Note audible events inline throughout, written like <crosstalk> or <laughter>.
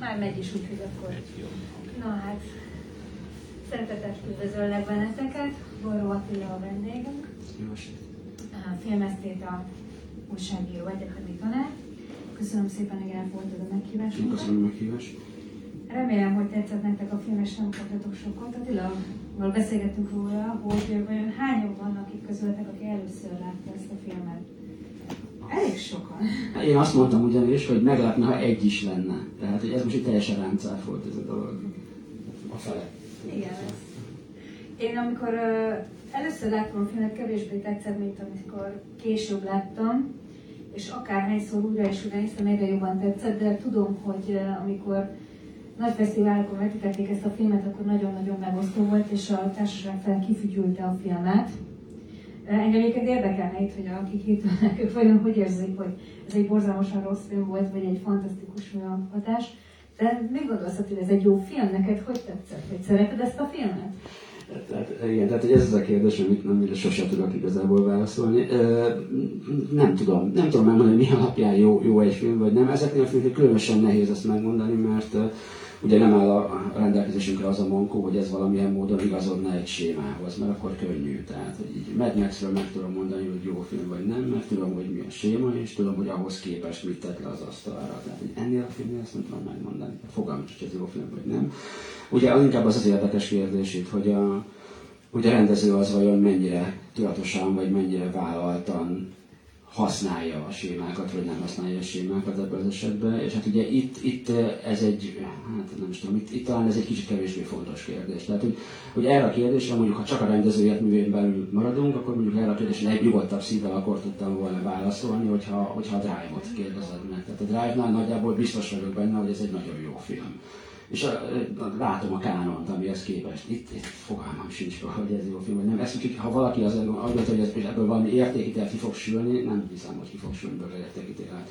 Már megy is, úgyhogy akkor. Na hát, szeretettel üdvözöllek benneteket. Boró Attila a vendégünk. Filmesztét a újságíró egyetemi tanár. Köszönöm szépen, hogy elfogadtad a meghívásunkat. Köszönöm a meghívást. Remélem, hogy tetszett nektek a film, és nem kaptatok sokat. Attila, beszélgettünk róla, hogy vajon hányan vannak itt közületek, aki először látta ezt a filmet. Elég sokan. Én azt mondtam ugyanis, hogy meglepne, ha egy is lenne. Tehát, hogy ez most egy teljesen rám volt ez a dolog. A fele. Igen. Én amikor uh, először láttam a filmet, kevésbé tetszett, mint amikor később láttam, és akárhányszor újra és újra néztem, egyre jobban tetszett, de tudom, hogy uh, amikor nagy fesztiválokon vetítették ezt a filmet, akkor nagyon-nagyon megosztó volt, és a társaság fel kifügyülte a filmet. Engem egyébként érdekelne itt, hogy akik itt vannak, ők vajon hogy érzik, hogy ez egy borzalmasan rossz film volt, vagy egy fantasztikus hatás. De mi gondolsz, hogy ez egy jó film? Neked hogy tetszett? Hogy szereted ezt a filmet? Tehát, igen, tehát ez az a kérdés, amit nem sosem tudok igazából válaszolni. Nem tudom, nem tudom megmondani, mi alapján jó, jó egy film, vagy nem. Ezeknél a filmeknél különösen nehéz ezt megmondani, mert Ugye nem áll a rendelkezésünkre az a mankó, hogy ez valamilyen módon igazodna egy sémához, mert akkor könnyű. Tehát, hogy így Mad max meg tudom mondani, hogy jó film vagy nem, mert tudom, hogy mi a séma, és tudom, hogy ahhoz képest mit tett le az asztalra. Tehát, hogy ennél a filmnél ezt nem tudom megmondani. Fogalmam hogy ez jó film vagy nem. Ugye inkább az az érdekes kérdés itt, hogy a, hogy a rendező az vajon mennyire tudatosan, vagy mennyire vállaltan használja a sémákat, vagy nem használja a sémákat ebben az esetben. És hát ugye itt, itt ez egy, hát nem is tudom, itt, itt talán ez egy kicsit kevésbé fontos kérdés. Tehát, hogy, hogy erre a kérdésre mondjuk, ha csak a rendezőért művén belül maradunk, akkor mondjuk erre a kérdésre egy nyugodtabb szívvel akkor tudtam volna válaszolni, hogyha, hogyha a Drive-ot kérdezed meg. Tehát a Drive-nál nagyjából biztos vagyok benne, hogy ez egy nagyon jó film. És a, látom a kánont, amihez képest. Itt, itt fogalmam sincs, hogy ez jó film, vagy nem. Ezt úgy, ha valaki az azt hogy ez, ebből valami értékítélet ki fog sülni, nem hiszem, hogy ki fog sülni belőle értékítélet.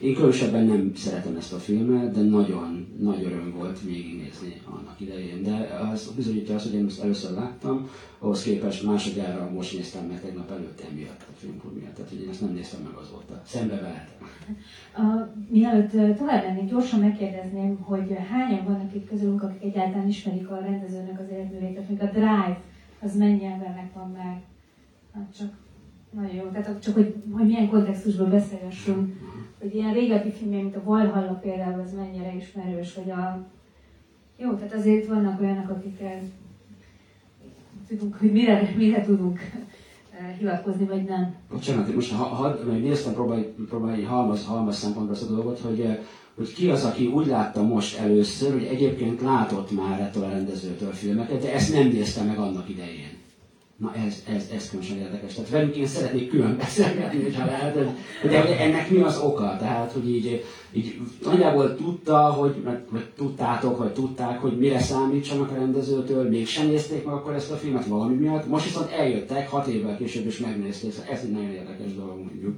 Én különösebben nem szeretem ezt a filmet, de nagyon nagy öröm volt végignézni annak idején. De az bizonyítja azt, hogy én ezt először láttam, ahhoz képest másodjára most néztem meg tegnap előtt emiatt a filmklub miatt. Tehát, hogy én ezt nem néztem meg azóta. Szembe veletem. A, mielőtt tovább lennék, gyorsan megkérdezném, hogy hányan vannak itt közülünk, akik egyáltalán ismerik a rendezőnek az életművét, még a Drive, az mennyi embernek van meg? Hát csak nagyon jó. Tehát csak, hogy, hogy milyen kontextusból beszélgessünk, hogy ilyen régebbi filmje, mint a Valhalla például, az mennyire ismerős, hogy a... Jó, tehát azért vannak olyanok, akikkel tudunk, hogy mire, mire tudunk eh, hivatkozni, vagy nem. Bocsánat, most ha, ha, néztem, próbálj, próbálj halmaz, halmaz szempontból ezt a dolgot, hogy, eh, hogy ki az, aki úgy látta most először, hogy egyébként látott már ettől a rendezőtől filmeket, de ezt nem nézte meg annak idején. Na ez, ez, ez különösen érdekes. Tehát velük én szeretnék külön beszélgetni, hogyha lehet, hogy, hogy ennek mi az oka. Tehát, hogy így, így nagyjából tudta, hogy, vagy tudtátok, vagy tudták, hogy mire számítsanak a rendezőtől, mégsem nézték meg akkor ezt a filmet valami miatt. Most viszont eljöttek, hat évvel később is megnézték, szóval ez egy nagyon érdekes dolog mondjuk.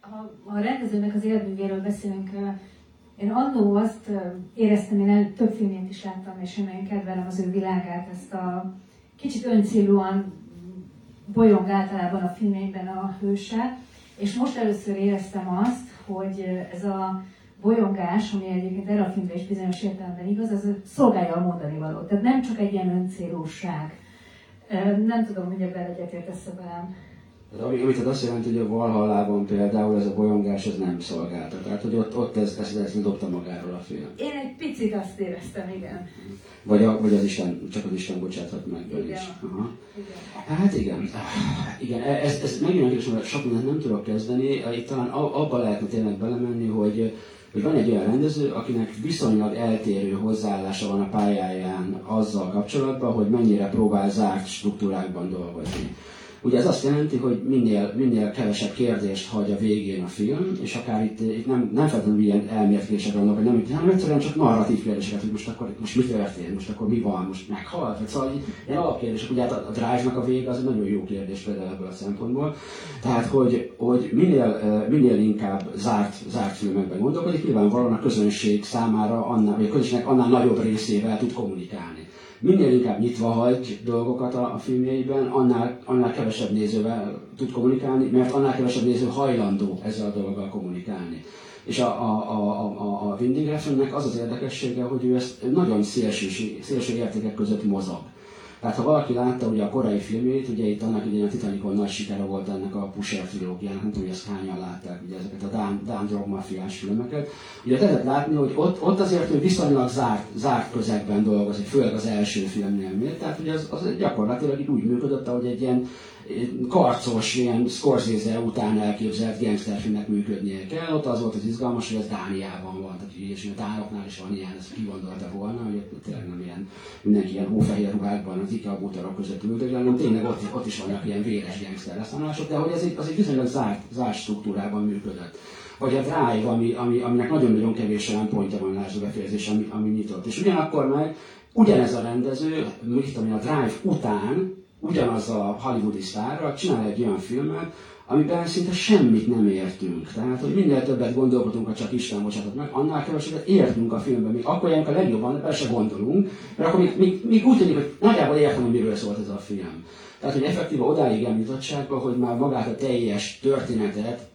Ha a rendezőnek az életművéről beszélünk, én annó azt éreztem, én el, több filmét is láttam, és én nagyon kedvelem az ő világát, ezt a kicsit öncélúan bolyong általában a filmében a hőse, és most először éreztem azt, hogy ez a bolyongás, ami egyébként erre a filmre is bizonyos értelemben igaz, az szolgálja a mondani való. Tehát nem csak egy ilyen öncélúság. Nem tudom, hogy ebben egyetértesz velem. Ami, amit azt jelenti, hogy a Valhallában például ez a bolyongás ez nem szolgálta. Tehát, hogy ott, ott ez, ez, ez dobta magáról a film. Én egy picit azt éreztem, igen. Vagy, a, vagy az Isten, csak az Isten bocsáthat meg igen. is. Aha. igen. Hát igen. Igen, e, ez, ez megint is, hogy sok mindent nem tudok kezdeni. Itt talán abba lehetne tényleg belemenni, hogy hogy van egy olyan rendező, akinek viszonylag eltérő hozzáállása van a pályáján azzal kapcsolatban, hogy mennyire próbál zárt struktúrákban dolgozni. Ugye ez azt jelenti, hogy minél, minél kevesebb kérdést hagy a végén a film, és akár itt, itt nem, nem feltétlenül ilyen elmértések vannak, vagy nem, hanem egyszerűen csak narratív kérdéseket, hogy most akkor most mi történt, most akkor mi van, most meghalt, vagy szóval ilyen alapkérdések, ugye hát a, a Drive-nak a vége az egy nagyon jó kérdés például ebből a szempontból. Tehát, hogy, hogy minél, minél inkább zárt, zárt filmekben gondolkodik, nyilvánvalóan a közönség számára, annál, vagy a közönségnek annál nagyobb részével tud kommunikálni minél inkább nyitva hagy dolgokat a, a filmjeiben, annál, annál kevesebb nézővel tud kommunikálni, mert annál kevesebb néző hajlandó ezzel a dologgal kommunikálni. És a, a, a, a, a Winding Refnnek az az érdekessége, hogy ő ezt nagyon szélső, szélső értékek között mozog. Tehát ha valaki látta ugye a korai filmjét, ugye itt annak idején a Titanicon nagy sikere volt ennek a Pusher trilógiának, nem tudom, hogy ezt hányan látták, ugye ezeket a Dan, Dan Drog mafiás filmeket. Ugye lehetett látni, hogy ott, ott azért ő viszonylag zárt, zárt közegben dolgozik, főleg az első filmnél miért. Tehát ugye az, az gyakorlatilag úgy működött, ahogy egy ilyen karcos, ilyen Scorsese után elképzelt gangsterfilmnek működnie kell. Ott az volt az izgalmas, hogy ez Dániában van, tehát és a tároknál is van ilyen, ezt kigondolta volna, hogy tényleg nem ilyen, mindenki ilyen hófehér ruhákban az IKEA bútorok között ültök, hanem tényleg ott, ott is vannak ilyen véres gangster leszámolások, de hogy ez egy, az egy viszonylag zárt, zárt struktúrában működött vagy a Drive, ami, ami, aminek nagyon-nagyon kevés olyan pontja van, lásd befejezés, ami, ami nyitott. És ugyanakkor meg ugyanez a rendező, mit a Drive után ugyanaz a hollywoodi sztárra csinál egy olyan filmet, amiben szinte semmit nem értünk. Tehát, hogy minél többet gondolkodunk, ha csak Isten bocsátott meg, annál kevesebbet értünk a filmben. Mi akkor a legjobban, de se gondolunk, mert akkor még, még, még úgy tűnik, hogy nagyjából értem, hogy miről szólt ez a film. Tehát, hogy effektíve odáig elmutattságban, hogy már magát a teljes történetet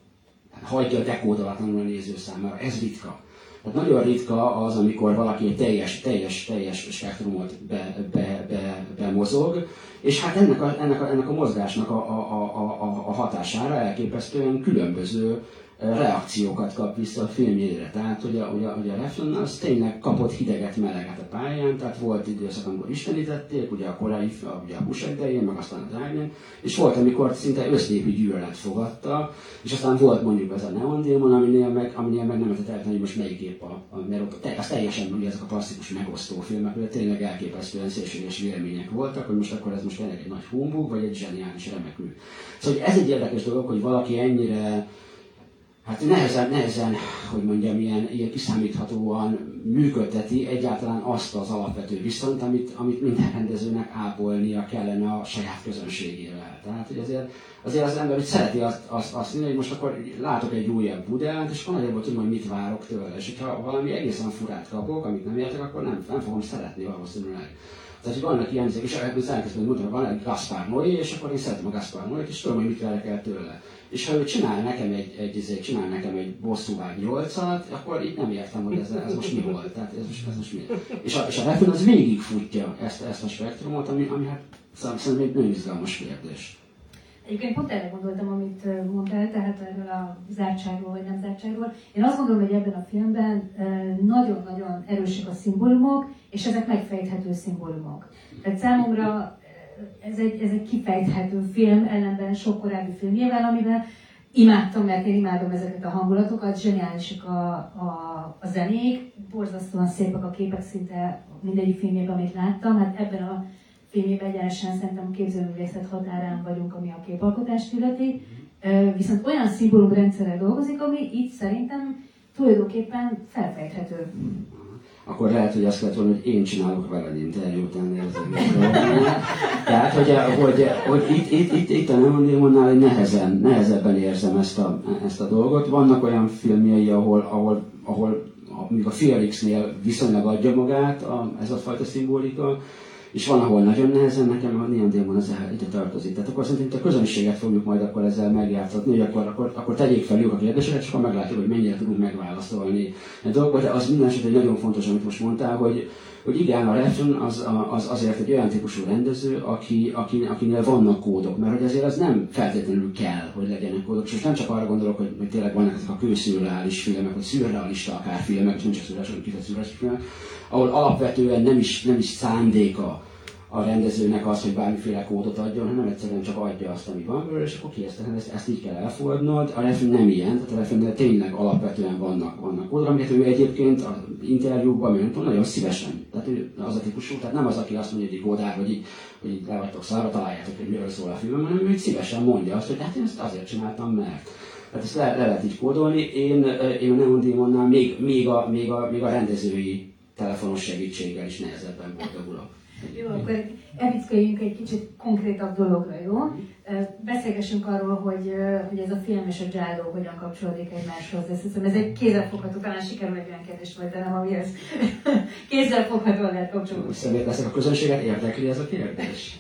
hagyja dekódolatlanul a néző számára. Ez ritka. Tehát nagyon ritka az, amikor valaki egy teljes, teljes, teljes spektrumot be, be, be, bemozog, és hát ennek a, ennek a, ennek a mozgásnak a, a, a, a hatására elképesztően különböző reakciókat kap vissza a filmjére. Tehát ugye, ugye, ugye a Refn az tényleg kapott hideget, meleget a pályán, tehát volt időszak, amikor istenítették, ugye a korai, ugye a Bush idején, meg aztán a Dragon, és volt, amikor szinte össznépi gyűlölet fogadta, és aztán volt mondjuk ez a Neon Demon, aminél meg, aminél meg nem lehetett eltenni, hogy most melyik gép a, a mert ott, az teljesen ugye ezek a klasszikus megosztó filmek, hogy tényleg elképesztően szélsőséges vélemények voltak, hogy most akkor ez most tényleg egy nagy humbug, vagy egy zseniális remekű. Szóval ez egy érdekes dolog, hogy valaki ennyire hát nehezen, nehezen, hogy mondjam, ilyen, ilyen kiszámíthatóan működteti egyáltalán azt az alapvető viszonyt, amit, amit minden rendezőnek ápolnia kellene a saját közönségével. Tehát, hogy azért, azért az ember hogy szereti azt, azt, azt mondani, hogy most akkor látok egy újabb Budánt, és van nagyjából tudom, hogy mit várok tőle. És ha valami egészen furát kapok, amit nem értek, akkor nem, nem fogom szeretni valószínűleg. Tehát, hogy vannak ilyen, és ebből elkezdtem mutatni, van egy Gaspar Noé, és akkor én szeretem a Gaspar Noé, és tudom, hogy mit várok el tőle. És ha ő csinál nekem egy, egy, egy, csinál nekem egy bosszúvág nyolcat, akkor itt nem értem, hogy ez, ez most mi volt. Tehát ez most, ez most mi. És a, és a Refin az végigfutja ezt, ezt a spektrumot, ami, ami hát szerintem egy nagyon izgalmas kérdés. Egyébként pont erre gondoltam, amit mondtál, tehát erről a zártságról vagy nem zártságról. Én azt gondolom, hogy ebben a filmben nagyon-nagyon erősek a szimbólumok, és ezek megfejthető szimbólumok. Tehát számomra ez egy, ez egy kifejthető film, ellenben sok korábbi filmjével, amivel imádtam, mert én imádom ezeket a hangulatokat, zseniálisak a, a, a zenék, borzasztóan szépek a képek szinte mindegyik filmjében, amit láttam, hát ebben a filmjében egyenesen szerintem a képzőművészet határán vagyunk, ami a képalkotást illeti. Viszont olyan szimbólumrendszerrel dolgozik, ami itt szerintem tulajdonképpen felfejthető akkor lehet, hogy azt kellett volna, hogy én csinálok veled interjút ennél Tehát, hogy, hogy, hogy itt, itt, itt, itt a Neon hogy nehezen, nehezebben érzem ezt a, ezt a dolgot. Vannak olyan filmjei, ahol, ahol, ahol mondjuk a Felixnél viszonylag adja magát a, ez a fajta szimbolika, és van, ahol nagyon nehezen, nekem a Neon Demon az ide tartozik. Tehát akkor szerintem a közönséget fogjuk majd akkor ezzel megjátszatni, hogy akkor, akkor, akkor tegyék fel a kérdéseket, és akkor meglátjuk, hogy mennyire tudunk megválaszolni a dolgokat. De az minden esetre nagyon fontos, amit most mondtál, hogy, hogy igen, a Refn az, az, azért egy olyan típusú rendező, aki, aki, akinél vannak kódok, mert hogy azért az nem feltétlenül kell, hogy legyenek kódok. És nem csak arra gondolok, hogy, hogy tényleg vannak ezek a kőszürreális filmek, vagy szürrealista akár filmek, és nem csak szürreális, hanem kifejezett filmek, ahol alapvetően nem is, nem is szándéka a rendezőnek az, hogy bármiféle kódot adjon, hanem egyszerűen csak adja azt, ami van belőle, és akkor készíteni, ezt, ezt így kell elfogadnod. A refin nem ilyen, tehát a refin tényleg alapvetően vannak, vannak kódok, amiket ő egyébként az interjúkban, tudom, nagyon szívesen. Tehát ő az a típusú, tehát nem az, aki azt mondja, hogy egy kódár, hogy így, hogy így le vagytok szarra, találjátok, hogy miről szól a film, hanem ő szívesen mondja azt, hogy hát én ezt azért csináltam, mert tehát ezt le, le lehet így kódolni. Én, én a Neon Demonnál még, még, a, még, a, még a rendezői telefonos segítséggel is nehezebben boldogulok. Jó, akkor evickeljünk egy kicsit konkrétabb dologra, jó? Beszélgessünk arról, hogy, hogy ez a film és a Giallo hogyan kapcsolódik egymáshoz. Ezt hiszem, ez egy kézzelfogható, talán sikerül egy olyan kérdés vagy, de nem, ami ez <laughs> kézzelfoghatóan lehet kapcsolódni. Leszek a közönséget, érdekli ez a kérdés?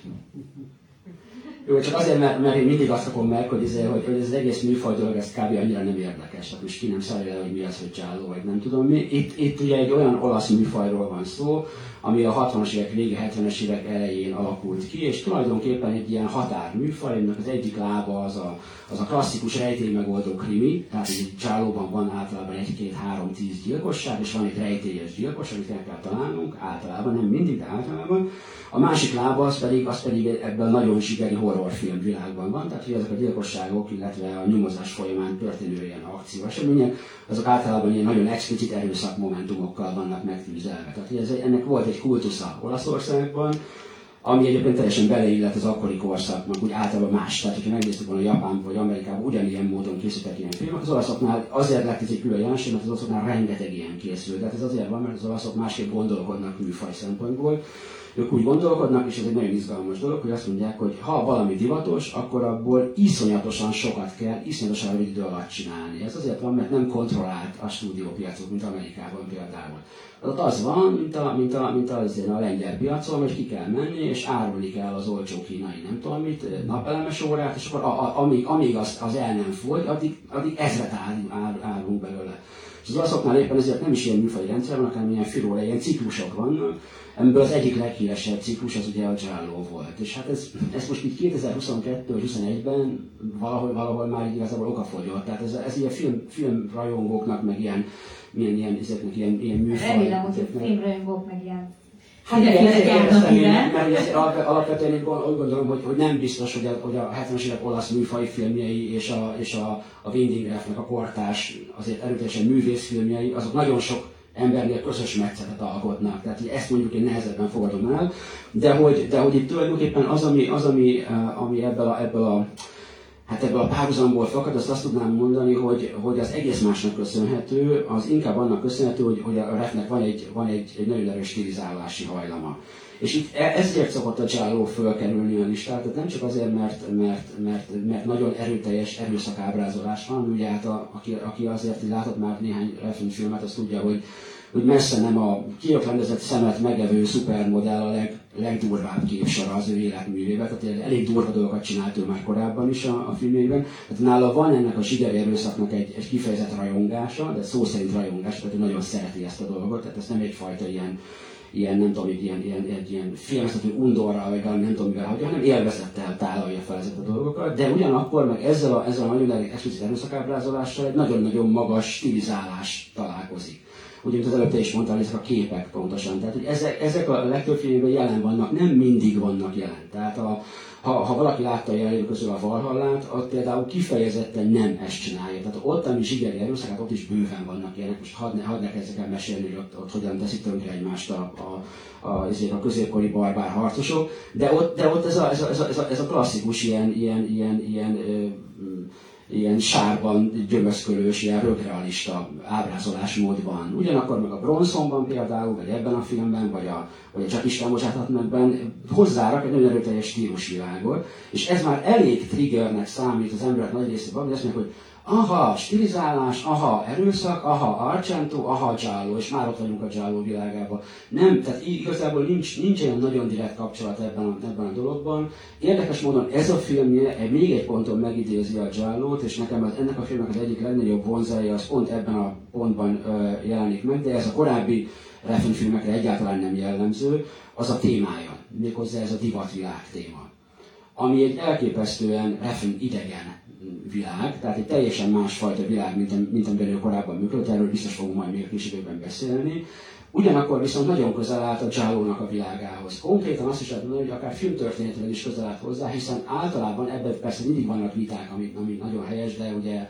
Jó, csak azért, mert, mert én mindig azt kapom meg, hogy, azért, hogy, hogy ez az egész műfaj dolog, ez kb. annyira nem érdekes. Tehát most ki nem szarja le, hogy mi az, hogy csáló, vagy nem tudom mi. Itt, itt ugye egy olyan olasz műfajról van szó, ami a 60-as évek vége, 70-es évek elején alakult ki, és tulajdonképpen egy ilyen határműfaj, aminek az egyik lába az a, az a klasszikus rejtélymegoldó krimi, tehát egy csálóban van általában egy-két-három-tíz gyilkosság, és van egy rejtélyes gyilkos, amit el kell találnunk, általában, nem mindig, de általában. A másik lába az pedig, az pedig ebben a nagyon zsigeri horrorfilm világban van, tehát hogy ezek a gyilkosságok, illetve a nyomozás folyamán történő ilyen akcióesemények, azok általában ilyen nagyon explicit erőszak momentumokkal vannak megtűzelve. Tehát hogy ez, ennek volt egy kultusza Olaszországban, ami egyébként teljesen beleillett az akkori korszaknak, úgy általában más. Tehát, hogyha megnéztük volna Japánban vagy Amerikában, ugyanilyen módon készítettek ilyen filmek. Az olaszoknál azért lett ez egy külön jelenség, mert az olaszoknál rengeteg ilyen készül. Tehát ez azért van, mert az olaszok másképp gondolkodnak műfaj szempontból ők úgy gondolkodnak, és ez egy nagyon izgalmas dolog, hogy azt mondják, hogy ha valami divatos, akkor abból iszonyatosan sokat kell, iszonyatosan rövid idő alatt csinálni. Ez azért van, mert nem kontrollált a stúdiópiacok, mint Amerikában például. Az az van, mint a, mint a, mint az, a lengyel piacon, hogy ki kell menni, és árulni kell az olcsó kínai nem tudom mit, napelemes órát, és akkor a, a, amíg, amíg az, az el nem fogy, addig, addig ezret árulunk belőle. És az olaszoknál éppen ezért nem is ilyen műfaj rendszer van, hanem ilyen firóra, ilyen ciklusok vannak, Ebből az egyik leghíresebb ciklus az ugye a Giallo volt. És hát ez, ez most így 2022-21-ben valahol, valahol már igazából okafogyott. Tehát ez, ez ilyen film, filmrajongóknak, meg ilyen, milyen, ilyen, ezeknek ilyen, ilyen műfaj. Remélem, hogy a filmrajongók meg ilyen Hát igen, ezért kérdeztem én, mert alapvetően én úgy gondolom, hogy, hogy nem biztos, hogy a, hogy a 70-es évek olasz műfai filmjei és a, és a, a Winding Refnek a kortás, azért erőteljesen művészfilmjei, azok nagyon sok embernél közös metszetet alkotnak. Tehát ezt mondjuk én nehezebben fogadom el, de hogy, de hogy itt tulajdonképpen az, ami, az, ami, eh, ami ebből a, ebből a Hát ebből a párhuzamból fakad, azt azt tudnám mondani, hogy, hogy az egész másnak köszönhető, az inkább annak köszönhető, hogy, hogy a refnek van egy, van egy, egy nagyon erős stilizálási hajlama. És itt e, ezért szokott a Giallo fölkerülni a listát, tehát nem csak azért, mert, mert, mert, mert nagyon erőteljes erőszakábrázolás van, ugye hát a, aki, aki azért látott már néhány Refn filmet, az tudja, hogy, hogy messze nem a kiöklendezett szemet megevő szupermodell a leg, legdurvább képsora az ő életművével, tehát elég durva dolgokat csinált ő már korábban is a, a filmjeiben. Tehát nála van ennek a zsigeri erőszaknak egy, egy kifejezett rajongása, de szó szerint rajongás, tehát ő nagyon szereti ezt a dolgot, tehát ez nem egyfajta ilyen ilyen, nem tudom, ilyen, ilyen, ilyen, ilyen filmeztető undorral, vagy valami nem tudom mivel hagyja, hanem élvezettel tálalja fel ezeket a dolgokat, de ugyanakkor meg ezzel a, ezzel a nagyon explicit erőszakábrázolással egy nagyon-nagyon magas stilizálás találkozik. Ugye, az előtte is mondtam, ezek a képek pontosan. Tehát, hogy ezek, ezek a legtöbb filmben jelen vannak, nem mindig vannak jelen. Tehát a, ha, ha valaki látta a jelenlévő közül a Valhallát, ott például kifejezetten nem ezt csinálja. Tehát ott, ami zsigeri erőszak, hát ott is bőven vannak ilyenek. Most hadd ne, hadd ne kezdjek el mesélni, hogy ott, ott hogyan teszik tönkre egymást a, a, a, a, középkori barbár harcosok, de ott, de ott ez, a, ez, a, ez, a, ez a klasszikus ilyen, ilyen, ilyen, ilyen ö, ilyen sárban gyömöszkölős, ilyen rögrealista ábrázolásmód van. Ugyanakkor meg a Bronzonban például, vagy ebben a filmben, vagy a, vagy a Csak Isten bocsáthatnak hozzárak egy nagyon erőteljes stílusvilágot, és ez már elég triggernek számít az emberek nagy részében, hogy azt mondják, hogy aha, stilizálás, aha, erőszak, aha, Argento, aha, Giallo, és már ott vagyunk a Giallo világában. Nem, tehát igazából nincs, nincs olyan nagyon direkt kapcsolat ebben a, ebben a dologban. Érdekes módon ez a filmje egy, még egy ponton megidézi a giallo és nekem az, ennek a filmnek az egyik legnagyobb vonzája az pont ebben a pontban ö, jelenik meg, de ez a korábbi Refn filmekre egyáltalán nem jellemző, az a témája, méghozzá ez a divatvilág téma ami egy elképesztően Refn idegen világ, tehát egy teljesen másfajta világ, mint, mint amiről korábban működött, erről biztos fogunk majd még kis időben beszélni. Ugyanakkor viszont nagyon közel állt a Jálónak a világához. Konkrétan azt is lehet mondani, hogy akár filmtörténetileg is közel állt hozzá, hiszen általában ebben persze mindig vannak viták, ami, ami nagyon helyes, de ugye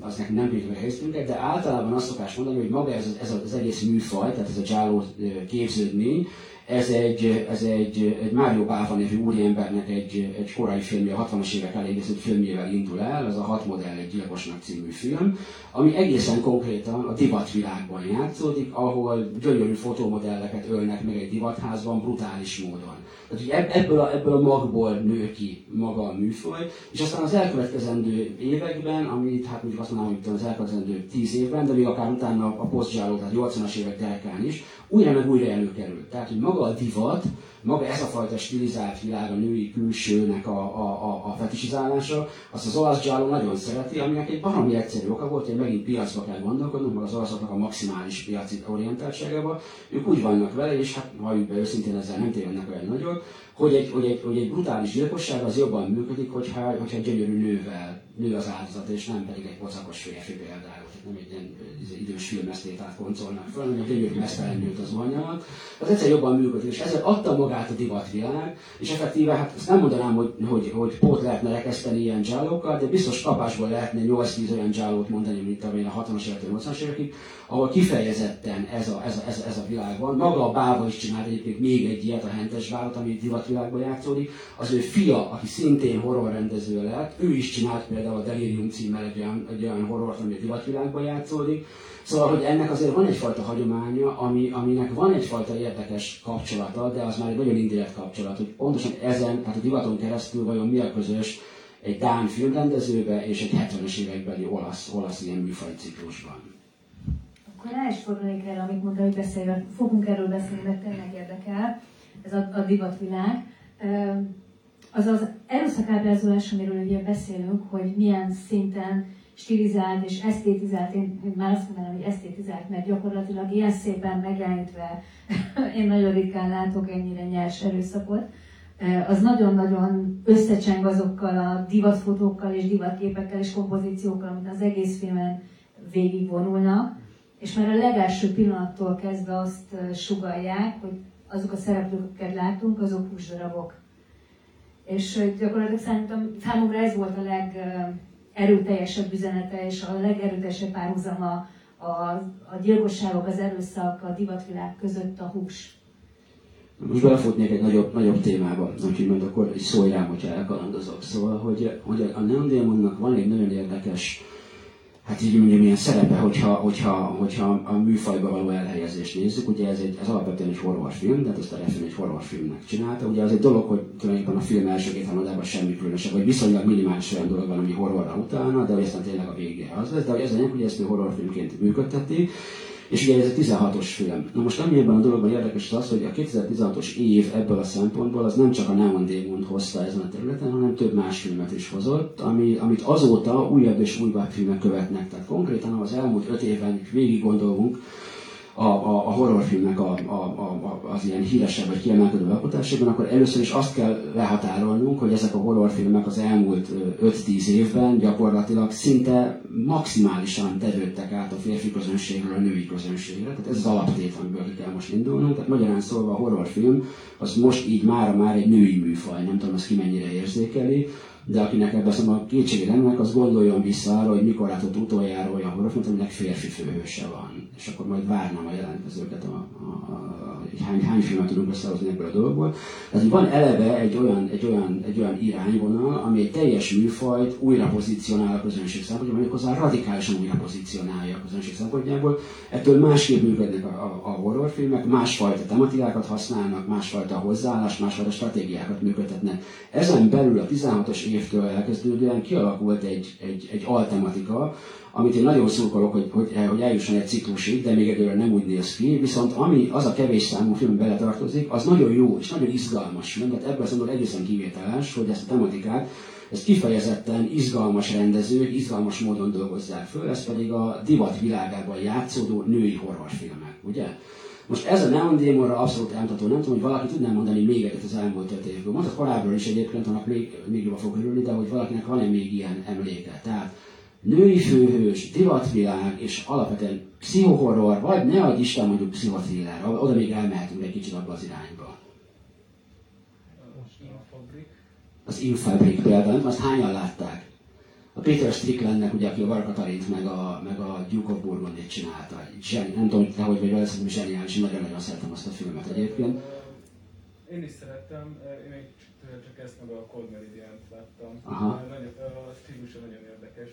az nekünk nem kívül helyeztünk, de általában azt szokás mondani, hogy maga ez, ez az egész műfaj, tehát ez a Jáló képződmény, ez egy, ez egy, egy Mário Báva nevű úriembernek egy, egy korai filmje, a 60-as évek elég készült filmjével indul el, ez a Hat modell egy gyilkosnak című film, ami egészen konkrétan a divatvilágban játszódik, ahol gyönyörű fotómodelleket ölnek meg egy divatházban brutális módon. Tehát ebből a, ebből a magból nő ki maga a műfaj, és aztán az elkövetkezendő években, amit hát mondjuk azt mondanám, hogy az elkövetkezendő 10 évben, de még akár utána a posztjáló, tehát 80-as évek derekán is, újra meg újra előkerül. Tehát, hogy maga a divat, maga ez a fajta stilizált világ, a női külsőnek a, a, a, a fetisizálása, azt az olasz Giallo nagyon szereti, aminek egy baromi egyszerű oka volt, hogy megint piacba kell gondolkodnunk, meg az olaszoknak a maximális piaci orientáltságában. Ők úgy vannak vele, és hát halljuk be őszintén ezzel nem tévednek olyan nagyot, hogy egy, hogy, egy, hogy egy brutális gyilkosság az jobban működik, hogyha, hogyha gyönyörű nővel nő az áldozat, és nem pedig egy pocakos férfi például. Nem egy ilyen idős filmesztétát koncolnak fel, hanem egy gyönyörű mesztelen nőt az anyalat. Az egyszer jobban működik, és ezzel adta magát a divatvilág, és effektíve, hát azt nem mondanám, hogy, hogy, hogy pót lehetne rekeszteni ilyen dzsálókkal, de biztos kapásból lehetne 8-10 olyan dzsálót mondani, mint amilyen a 60-as évek, 80-as évekig, ahol kifejezetten ez a, ez, a, ez, a, ez a világ van. Maga a Báva is csinált egyébként még egy ilyet, a Hentes Bávot, ami divatvilágban játszódik. Az ő fia, aki szintén horrorrendező lett, ő is csinált például a Delirium címmel egy olyan, egy olyan horrort, ami a divatvilágban játszódik. Szóval, hogy ennek azért van egyfajta hagyománya, ami, aminek van egyfajta érdekes kapcsolata, de az már egy nagyon indirekt kapcsolat, hogy pontosan ezen, tehát a divaton keresztül vajon mi a közös egy Dán filmrendezőbe és egy 70-es évekbeli olasz, olasz ilyen műfaj ciklusban. Akkor rá is fordulnék erre, amit mondta, hogy beszélve, fogunk erről beszélni, mert tényleg érdekel, ez a, a divatvilág. Az az erőszakábrázolás, amiről ugye beszélünk, hogy milyen szinten stilizált és esztétizált, én már azt mondanám, hogy esztétizált, mert gyakorlatilag ilyen szépen megjelenítve <laughs> én nagyon ritkán látok ennyire nyers erőszakot, az nagyon-nagyon összecseng azokkal a divatfotókkal és divatképekkel és kompozíciókkal, amit az egész filmen végigvonulnak, és már a legelső pillanattól kezdve azt sugalják, hogy azok a szereplőket látunk, azok húsdarabok. És gyakorlatilag szerintem számomra ez volt a legerőteljesebb üzenete, és a legerőteljesebb párhuzama a, a gyilkosságok, az erőszak, a divatvilág között a hús. Most belefutnék egy nagyobb, nagyobb témába, úgyhogy majd akkor egy szólj rám, hogyha elkalandozok. Szóval, hogy, hogy a Neon van egy nagyon érdekes hát így mondjam, ilyen szerepe, hogyha, hogyha, hogyha a műfajba való elhelyezést nézzük, ugye ez, egy, ez alapvetően egy horrorfilm, tehát ezt a refilm egy horrorfilmnek csinálta. Ugye az egy dolog, hogy tulajdonképpen a film első két harmadában semmi különösebb, vagy viszonylag minimális olyan dolog van, ami horrorra utána, de hogy aztán tényleg a vége az lesz, de hogy ez a hogy ezt horrorfilmként működteti. És ugye ez egy 16-os film. Na most ami ebben a dologban érdekes az, hogy a 2016-os év ebből a szempontból az nem csak a Neon Demon hozta ezen a területen, hanem több más filmet is hozott, ami, amit azóta újabb és újabb filmek követnek. Tehát konkrétan az elmúlt öt évben végig gondolunk, a, a, a horrorfilmnek a, a, a, az ilyen híresebb vagy kiemelkedő alkotásában, akkor először is azt kell lehatárolnunk, hogy ezek a horrorfilmek az elmúlt 5-10 évben gyakorlatilag szinte maximálisan tevődtek át a férfi közönségről a női közönségre. Tehát ez az alaptét, amiből ki kell most indulnunk. Tehát magyarán szólva a horrorfilm az most így mára már egy női műfaj, nem tudom, ezt ki mennyire érzékeli de akinek ebben a kétsége lennek, az gondoljon vissza arra, hogy mikor látott utoljára olyan horrorfilmet, aminek férfi főhőse van. És akkor majd várnám a jelentkezőket, a, a, a, hogy hány, hány filmet tudunk összehozni ebből a dologból. Tehát van eleve egy olyan, egy, olyan, egy olyan irányvonal, ami egy teljes műfajt újra pozícionál a közönség szempontjából, hozzá radikálisan újra pozícionálja a közönség szempontjából. Ettől másképp működnek a, a, a horrorfilmek, másfajta tematikákat használnak, másfajta hozzáállás, másfajta stratégiákat működtetnek. Ezen belül a 16-os évtől elkezdődően kialakult egy, egy, egy altematika, amit én nagyon szurkolok, hogy, hogy, hogy eljusson egy ciklusig, de még egyelőre nem úgy néz ki, viszont ami az a kevés számú film beletartozik, az nagyon jó és nagyon izgalmas mert ebből szempontból egészen kivételes, hogy ezt a tematikát ezt kifejezetten izgalmas rendezők, izgalmas módon dolgozzák föl, ez pedig a divat világában játszódó női horrorfilmek, ugye? Most ez a Neon Demonra abszolút elmutató, nem tudom, hogy valaki tudná mondani még egyet az elmúlt öt évből. Mondta korábban is egyébként, annak még, még jobban fog örülni, de hogy valakinek van-e még ilyen emléke. Tehát női főhős, divatvilág és alapvetően pszichohorror, vagy ne adj Isten mondjuk pszichotriller, oda még elmehetünk egy kicsit abba az irányba. Az Infabrik például, azt hányan látták? A Peter Stricklandnek, ugye, aki a Varga Katarint meg a, meg a Duke of Burgundy csinálta. Zseni, nem tudom, te hogy vagy vele, szerintem zseniális, nagyon-nagyon szeretem azt a filmet egyébként. Én is szerettem, én még csak ezt meg a Cold Meridian-t láttam. Aha. a stílusa nagyon érdekes.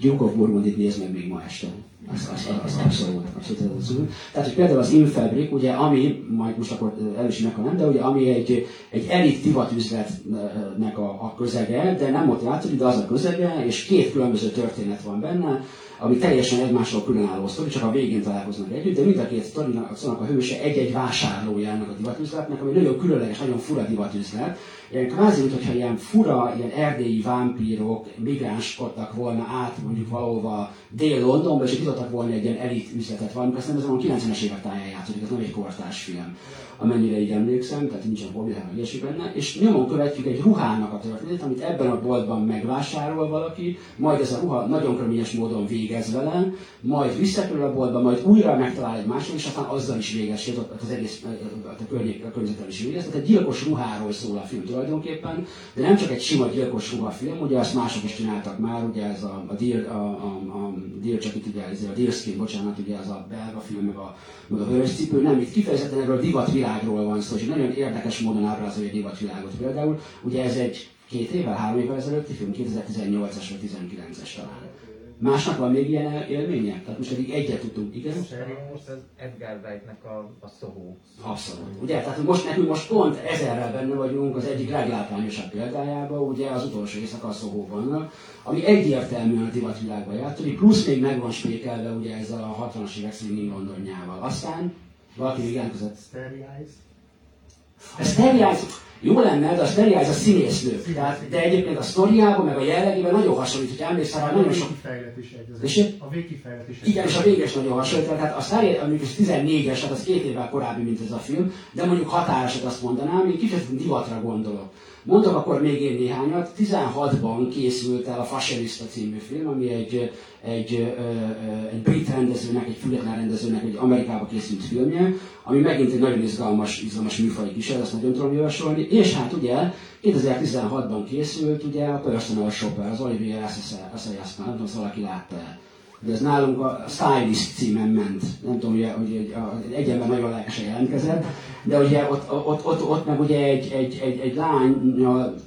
Duke of Burgundy-t nézd meg még ma este. Az, az, az, abszolút, abszolút, abszolút. Tehát, hogy például az Infabrik, ugye, ami, majd most akkor elősinek, nem, de ugye, ami egy, egy elit divatüzletnek a, a közege, de nem ott játszódik, de az a közege, és két különböző történet van benne. ami teljesen egymásról különálló sztori, csak a végén találkoznak együtt, de mind a két sztorinak a hőse egy-egy vásárlójának a divatüzletnek, ami nagyon különleges, nagyon fura divatüzlet. Ilyen kvázi, mintha ilyen fura, ilyen erdélyi vámpírok migránskodtak volna át mondjuk valahova Dél-Londonba, és itt volna egy ilyen elit üzletet valami, azt ez a 90-es évek táján játszódik, ez nem egy kortárs film amennyire így emlékszem, tehát nincsen hobbihára ilyesmi benne, és nyomon követjük egy ruhának a történetét, amit ebben a boltban megvásárol valaki, majd ez a ruha nagyon körülményes módon végez vele, majd visszakerül a boltba, majd újra megtalál egy másik, és aztán azzal is végez, az egész a, környék, a környezettel is végez. Tehát egy gyilkos ruháról szól a film tulajdonképpen, de nem csak egy sima gyilkos ruha film, ugye ezt mások is csináltak már, ugye ez a, a Deal, a, a, a Deal csak itt ugye, a Skin, bocsánat, ugye ez a belga film, meg a, meg a hőscipő, nem, itt kifejezetten erről a divatvilág világról van szó, és nagyon érdekes módon ábrázolja a divatvilágot például. Ugye ez egy két évvel, három évvel ezelőtti film, 2018-as vagy 19-es talán. Másnak van még ilyen élménye? Tehát most eddig egyet tudtunk, igen? Most ez Edgar Wright-nek a, a Soho. Abszolút. Ugye, tehát most nekünk most pont ezerrel benne vagyunk az egyik leglátványosabb példájában, ugye az utolsó éjszaka a Soho vannak, ami egyértelműen a divatvilágban játszik, plusz még meg van spékelve ugye ez a 60-as évek színű Londonjával. Aztán valaki még jelentkezett. A Sterilize jó lenne, de a Sterilize a színésznő. Tehát, de egyébként a sztoriában, meg a jellegében nagyon hasonlít, hogy emlékszel rá, nagyon sok... is egy. A végkifejlet is egy. Igen, és a véges nagyon hasonlít. Tehát a Sterilize, amikor 14-es, tehát az két évvel korábbi, mint ez a film, de mondjuk határosat azt mondanám, hogy kifejezetten divatra gondolok. Mondok akkor még én néhányat. 16-ban készült el a Fashionista című film, ami egy, egy, egy brit rendezőnek, egy független rendezőnek egy Amerikába készült filmje, ami megint egy nagyon izgalmas, izgalmas műfaj kísérlet, azt nagyon tudom javasolni. És hát ugye 2016-ban készült ugye a Personal Shopper, az Olivier Assayas, nem tudom, szóval aki látta el de ez nálunk a Stylist címen ment. Nem tudom, ugye, hogy egy, egy ember nagyon lelkesen jelentkezett, de ugye ott, ott, ott, ott meg ugye egy, egy, egy, egy lány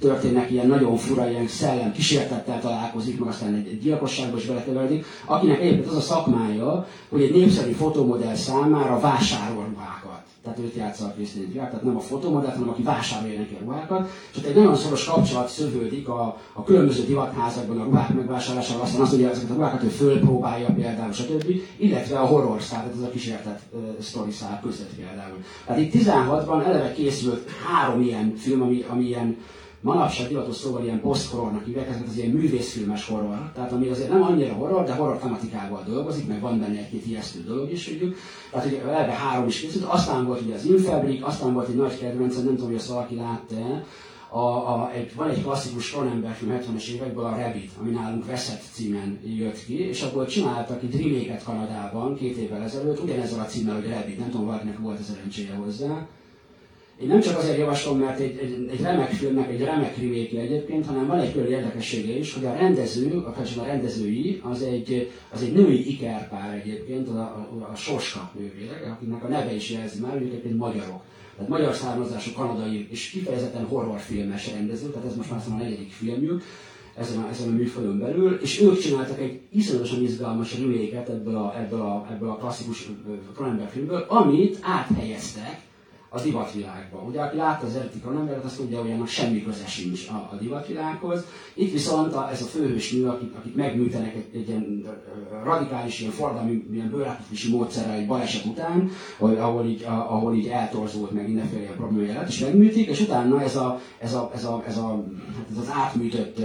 történnek ilyen nagyon fura, ilyen szellem kísértettel találkozik, meg aztán egy, egy gyilkosságba is belekeveredik, akinek egyébként az a szakmája, hogy egy népszerű fotomodell számára vásárol tehát őt játsza a Krisztin tehát nem a fotomodell, hanem aki vásárolja neki a ruhákat, és ott egy nagyon szoros kapcsolat szövődik a, a különböző divatházakban a ruhák megvásárlásával, aztán az, hogy ezeket a ruhákat ő fölpróbálja például, stb., illetve a horror szár, ez a kísérletet uh, sztori között például. Tehát itt 16-ban eleve készült három ilyen film, ami, ami ilyen manapság divatos szóval ilyen post-horrornak hívják, ezeket az ilyen művészfilmes horror, tehát ami azért nem annyira horror, de horror tematikával dolgozik, meg van benne egy-két ijesztő dolog is, tudjuk. Tehát ugye eleve három is készült, aztán volt ugye az Infabrik, aztán volt egy nagy kedvenc, nem tudom, hogy ezt valaki látta a, a, egy, van egy klasszikus Cronenberg film 70-es évekből, a Rabbit, ami nálunk Veszett címen jött ki, és abból csináltak egy remake Kanadában két évvel ezelőtt, ugyanezzel a címmel, hogy Rabbit, nem tudom, valakinek volt a szerencséje hozzá. Én nem csak azért javaslom, mert egy, egy, egy remek filmnek egy remek remake egyébként, hanem van egy külön érdekessége is, hogy a rendező, a, a rendezői, az egy, az egy női ikerpár egyébként, a, a, a Soska nővérek, akiknek a neve is jelzi már, hogy egyébként magyarok. Tehát magyar származású kanadai és kifejezetten horrorfilmes rendező, tehát ez most már a negyedik filmjük, ezen a, ezen a műfajon belül, és ők csináltak egy iszonyatosan izgalmas remake ebből a, ebből a, ebből a klasszikus Cronenberg filmből, amit áthelyeztek a divatvilágba. Ugye, aki látta az eredeti Cronenberget, azt tudja, hogy annak semmi köze sincs a, a divatvilághoz. Itt viszont a, ez a főhős nő, akit, akit megműtenek egy, egy ilyen radikális, ilyen fordalmi, ilyen bőrátítási módszerrel egy baleset után, ahol, így, ahol így eltorzult meg mindenféle problémája lett, és megműtik, és utána ez, a, ez, a, ez, a, ez, a, hát ez az átműtött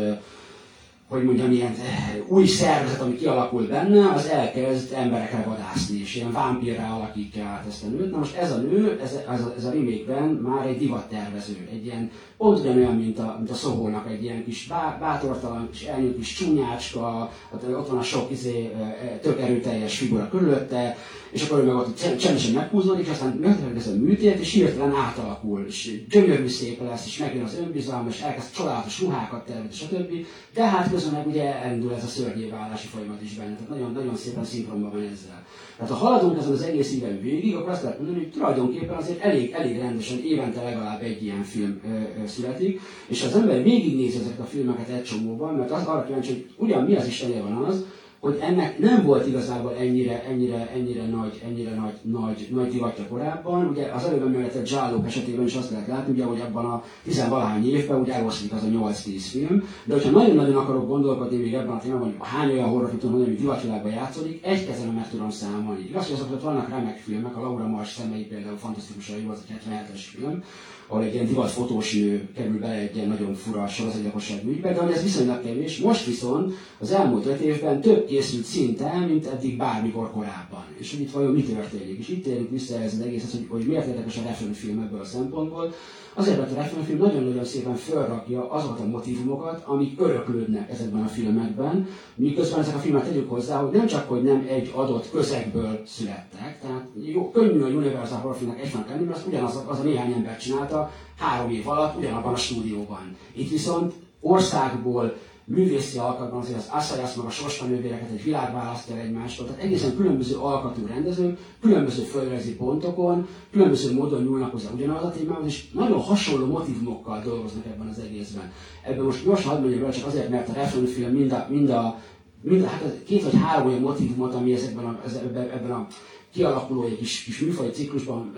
hogy mondjam, ilyen eh, új szervezet, ami kialakul benne, az elkezd emberekre vadászni, és ilyen vámpírrá alakítja át ezt a nőt. Na most ez a nő, ez, ez, a, ez a remake már egy divattervező, egy ilyen, pont ugyanolyan, mint a, mint a Szohónak, egy ilyen kis bá, bátortalan, kis elnyújt kis csúnyácska, ott van a sok izé, eh, eh, tök erőteljes figura körülötte, és akkor ő meg ott csendesen meghúzódik, aztán megtörténik a műtét, és hirtelen átalakul, és gyönyörű szép lesz, és megjön az önbizalom, és elkezd csodálatos ruhákat tervezni, stb. De hát közben meg ugye elindul ez a szörnyéválási folyamat is benne, tehát nagyon, nagyon szépen szinkronban van ezzel. Tehát ha haladunk ezen az egész éven végig, akkor azt lehet mondani, hogy tulajdonképpen azért elég, elég rendesen évente legalább egy ilyen film ö, ö, születik, és az ember végignézi ezeket a filmeket egy csomóban, mert az arra kíváncsi, hogy ugyan mi az Istenje van az, hogy ennek nem volt igazából ennyire, ennyire, ennyire nagy, ennyire nagy, nagy, nagy divatja korábban. Ugye az előbb említett Zsállók esetében is azt lehet látni, ugye, hogy abban a tizenvalahány évben ugye eloszlik az a 8-10 film. De hogyha nagyon-nagyon akarok gondolkodni még ebben a témában, hogy hány olyan horrorfilm tudom hogy divatvilágban játszódik, egy kezelem meg tudom számolni. Igaz, hogy azok vannak remek filmek, a Laura Mars szemei például fantasztikusan jó, az egy 77-es film, ahol egy ilyen divat fotós nő kerül bele egy ilyen nagyon fura sorozatgyilkosság ügybe, de ez viszonylag kevés. Most viszont az elmúlt öt évben több készült szinte, mint eddig bármikor korábban. És hogy itt vajon mi történik. És itt térünk vissza ez az egész, hogy, hogy miért érdekes a referenfilm ebből a szempontból. Azért, mert a referenfilm nagyon-nagyon szépen felrakja azokat a motivumokat, amik öröklődnek ezekben a filmekben, miközben ezek a filmek tegyük hozzá, hogy nem csak, hogy nem egy adott közegből születtek, tehát jó, könnyű a Universal Horror filmnek egyfajta lenni, mert ugyanaz az a néhány ember csinálta három év alatt ugyanabban a stúdióban. Itt viszont országból, művészi alkatban az Asayas meg a Soska nővéreket egy világ választja egymástól, tehát egészen különböző alkatú rendezők, különböző földrajzi pontokon, különböző módon nyúlnak hozzá ugyanaz a témához, és nagyon hasonló motivumokkal dolgoznak ebben az egészben. Ebben most gyorsan hadd mondjam csak azért, mert a referenfilm mind a, mind a mind, hát két vagy három olyan motivumot, ami ezekben a, ebben, a kialakuló egy kis, kis műfaj ciklusban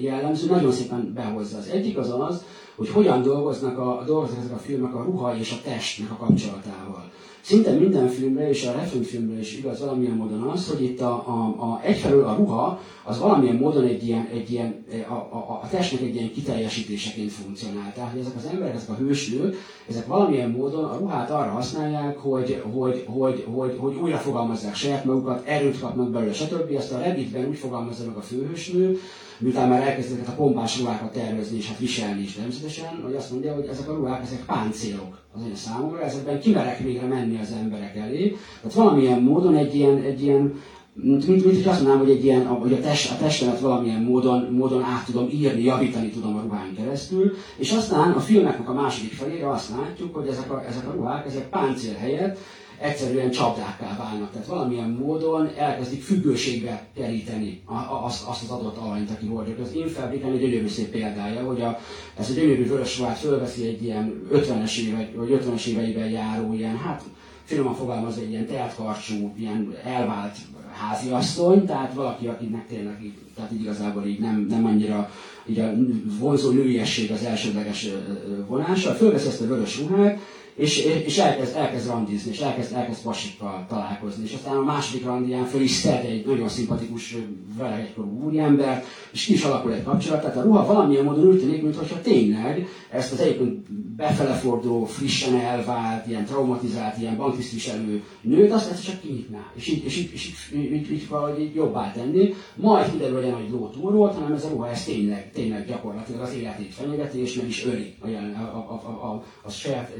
jellemző, nagyon szépen behozza. Az egyik az az, hogy hogyan dolgoznak, a, dolgoznak ezek a filmek a ruha és a testnek a kapcsolatával. Szinte minden filmre és a filmre is igaz valamilyen módon az, hogy itt a, a, a, egyfelől a ruha az valamilyen módon egy ilyen, egy ilyen a, a, a testnek egy ilyen kiteljesítéseként funkcionál. Tehát, hogy ezek az emberek, ezek a hősnők, ezek valamilyen módon a ruhát arra használják, hogy, hogy, hogy, hogy, hogy újra fogalmazzák saját magukat, erőt kapnak belőle, stb. Ezt a Redditben úgy fogalmazza meg a főhősnő, miután már elkezdtek a pompás ruhákat tervezni és hát viselni is természetesen, hogy azt mondja, hogy ezek a ruhák, ezek páncélok az én számomra, ezekben kimerek végre menni az emberek elé. Tehát valamilyen módon egy ilyen, egy ilyen mint, mint, mint azt mondanám, hogy, egy ilyen, hogy a, test, a testemet valamilyen módon, módon át tudom írni, javítani tudom a ruhán keresztül, és aztán a filmeknek a második felére azt látjuk, hogy ezek a, ezek a ruhák, ezek páncél helyett egyszerűen csapdákká válnak. Tehát valamilyen módon elkezdik függőségbe keríteni azt, az adott alanyt, aki hordja. Az Infabrikán egy gyönyörű szép példája, hogy a, ez a gyönyörű vörös ruhát fölveszi egy ilyen 50-es éve, vagy 50-es éveiben járó ilyen, hát finoman fogalmazva egy ilyen teátkarcsú, ilyen elvált háziasszony, tehát valaki, akinek tényleg így, tehát így igazából így nem, nem annyira így a vonzó nőiesség az elsődleges vonása, fölveszi ezt a vörös ruhát, és, és elkezd, elkezd randizni, és elkezd, elkezd pasikkal találkozni. És aztán a második randián föl is szed egy nagyon szimpatikus, vele egykorú úriember, és ki is alakul egy kapcsolat. Tehát a ruha valamilyen módon úgy tűnik, mintha tényleg ezt az egyébként befeleforduló, frissen elvált, ilyen traumatizált, ilyen banktisztviselő nőt, azt ezt csak kinyitná, és így, és így, és így, így, így, így valahogy így jobbá tenni. Majd kiderül, hogy egy ló túl volt, hanem ez a ruha ez tényleg, tényleg gyakorlatilag az életét fenyegeti, és meg is öli a, a, a, a, a, a saját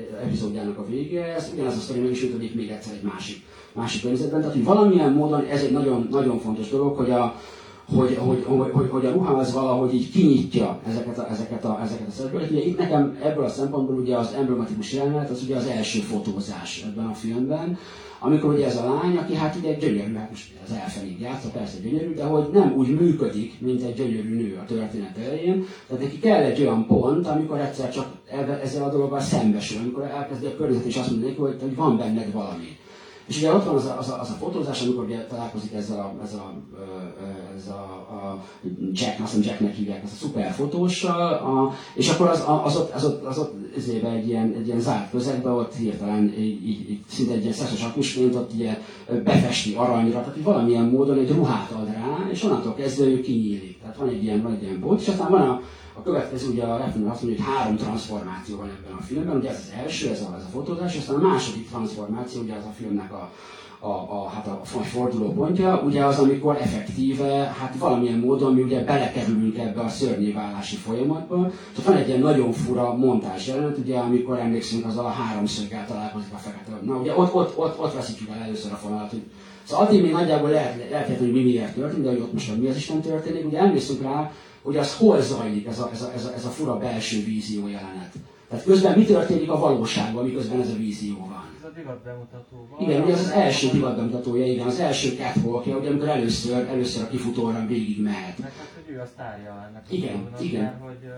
epizódjának a végére. Ez ugyanaz a sztori meg is még egyszer egy másik, másik környezetben. Tehát, hogy valamilyen módon ez egy nagyon, nagyon fontos dolog, hogy a, hogy, hogy, hogy, hogy a ruha az valahogy így kinyitja ezeket a, ezeket a, ezeket a szereplőket. Ugye itt nekem ebből a szempontból ugye az emblematikus jelenet, az ugye az első fotózás ebben a filmben, amikor ugye ez a lány, aki hát ugye gyönyörű, hát most az elfelé játsza, persze gyönyörű, de hogy nem úgy működik, mint egy gyönyörű nő a történet elején. Tehát neki kell egy olyan pont, amikor egyszer csak ezzel a dologgal szembesül, amikor elkezdi a környezet is azt mondani, hogy, hogy van benned valami. És ugye ott van az a, az a, az a fotózás, amikor ugye találkozik ezzel a, ez a, ez a, a Jack, azt mondom Jacknek hívják, ez a szuper fotóssal, a, és akkor az, az ott, az ott, az ott egy ilyen, egy ilyen zárt közegbe, ott hirtelen így, így, így szinte egy ilyen szeszes akusként ott ugye befesti aranyra, tehát valamilyen módon egy ruhát ad rá, és onnantól kezdve ő kinyílik. Tehát van egy ilyen, van egy ilyen bot, és aztán van a, a következő, ugye a Refn azt mondja, hogy három transformáció van ebben a filmben, ugye ez az első, ez a, ez a fotózás, aztán a második transformáció, ugye az a filmnek a, a, a, hát a forduló pontja, ugye az, amikor effektíve, hát valamilyen módon mi ugye belekerülünk ebbe a szörnyéválási folyamatba. Tehát van egy ilyen nagyon fura montás jelenet, ugye, amikor emlékszünk azzal a háromszöggel találkozik a fekete. Na ugye ott, ott, ott, ott veszítjük el először a fonalat, hogy Szóval addig még nagyjából lehet, lehet, hogy mi miért történik, de hogy ott most mi az Isten történik. Ugye emlékszünk rá, hogy az hol zajlik ez a, ez a, ez a, ez a fura belső vízió jelenet. Tehát közben mi történik a valóságban, miközben ez a vízió van. Ez a divat bemutatóban. Igen, ugye az az első divat bemutatója, igen, az első catwalkja, ugye amikor először, először a kifutóra végig mehet. Meg hát, hogy ő a sztárja ennek igen, a igen. Mert, hogy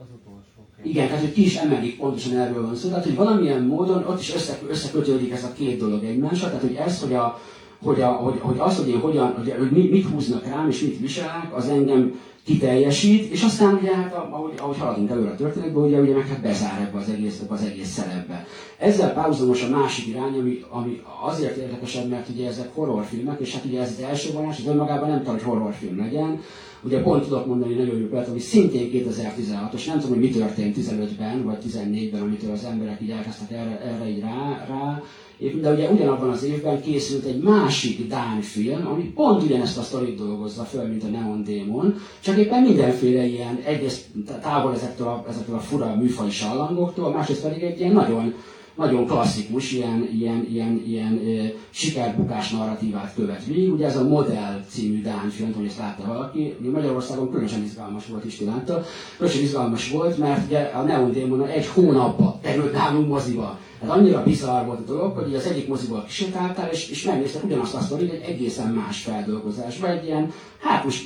az utolsó. Igen, tehát hogy ki is emelik, pontosan erről van szó. Tehát, hogy valamilyen módon ott is össze, összekötődik ez a két dolog egymással. Tehát, hogy ez, hogy, a, hogy, a, hogy, hogy az, hogy én hogyan, hogy, hogy mit húznak rám és mit viselek, az engem kiteljesít, és aztán ugye, hát, ahogy, ahogy haladunk előre a történetbe, ugye, ugye meg hát bezár ebbe az egész, ebbe az egész szerepbe. Ezzel párhuzamos a másik irány, ami, ami azért érdekesebb, mert ugye ezek horrorfilmek, és hát ugye ez az első vonás, az önmagában nem tudom, hogy horrorfilm legyen. Ugye pont tudok mondani nagyon jó példát, ami szintén 2016-os, nem tudom, hogy mi történt 15-ben, vagy 14-ben, amitől az emberek így elkezdtek erre, erre így rá, rá de ugye ugyanabban az évben készült egy másik Dán film, ami pont ugyanezt a sztorit dolgozza föl, mint a Neon Demon, csak éppen mindenféle ilyen, egyrészt távol ezektől a, ezektől a fura műfaj sallangoktól, másrészt pedig egy ilyen nagyon nagyon klasszikus, ilyen, ilyen, ilyen, ilyen e, sikerbukás narratívát követ végig. Ugye ez a Modell című Dán film, hogy ezt látta valaki, Magyarországon különösen izgalmas volt, is látta. Különösen izgalmas volt, mert ugye a Neon Demon egy hónapba került nálunk moziba. Hát annyira bizarr volt a dolog, hogy az egyik moziból kisétáltál, és, és megnéztek ugyanazt a sztorit egy egészen más feldolgozásban, egy ilyen, hát most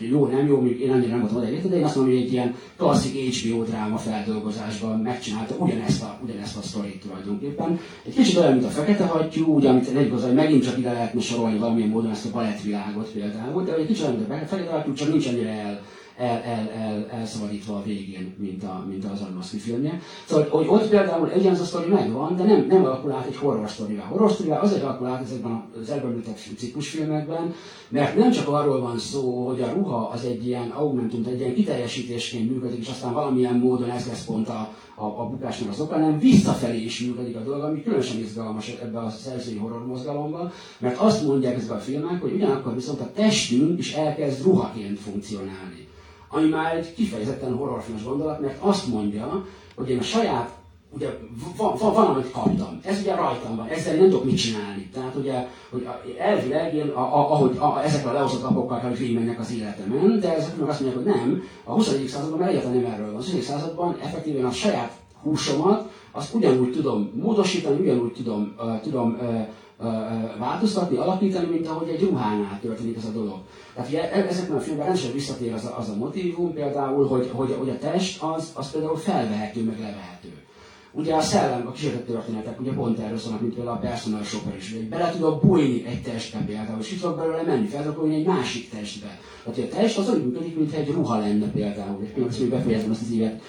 jó, nem jó, még én annyira nem voltam oda de én azt mondom, hogy egy ilyen klasszik HBO dráma feldolgozásban megcsinálta ugyanezt a, ugyanezt a sztorit tulajdonképpen. Egy kicsit olyan, mint a Fekete Hattyú, ugye, amit egy hogy megint csak ide lehetne sorolni valamilyen módon ezt a balettvilágot például, de egy kicsit olyan, mint a Fekete Hattyú, csak nincs annyira el, el, el, el, elszabadítva a végén, mint, a, mint az Aronofsky filmje. Szóval, hogy ott például egy a sztori megvan, de nem, nem alakul át egy horror sztorivá. Horror sztorivá azért alakul át ezekben az előbb ciklusfilmekben, mert nem csak arról van szó, hogy a ruha az egy ilyen augmentum, egy ilyen kiteljesítésként működik, és aztán valamilyen módon ez lesz pont a, a, a bukásnak az oka, hanem visszafelé is működik a dolog, ami különösen izgalmas ebben a szerzői horror mozgalomban, mert azt mondják ezek a filmek, hogy ugyanakkor viszont a testünk is elkezd ruhaként funkcionálni ami már egy kifejezetten horrorfilmes gondolat, mert azt mondja, hogy én a saját, ugye van, van, van amit kaptam, ez ugye rajtam van, ezzel nem tudok mit csinálni. Tehát ugye, hogy elvileg én, a, a, ahogy a, ezek a lehozott lapokkal kell, hogy végigmenjek az életemen, de ezek meg azt mondják, hogy nem, a 20. században már egyáltalán nem erről van. A 20. században effektíven a saját húsomat, azt ugyanúgy tudom módosítani, ugyanúgy tudom, uh, tudom uh, változtatni, alakítani, mint ahogy egy ruhánál történik ez a dolog. Tehát ugye e- ezekben a filmben rendszerűen visszatér az a, az a motivum például, hogy, hogy, hogy a test az, az például felvehető, meg levehető. Ugye a szellem, a kísérleti történetek ugye pont erről szólnak, mint például a personal shopper is, hogy bele tudok bújni egy testbe például, és itt tudok belőle menni, fel tudok egy másik testbe. Tehát a test az úgy működik, mintha egy ruha lenne például, és pillanat, hogy befejezem ezt az évet.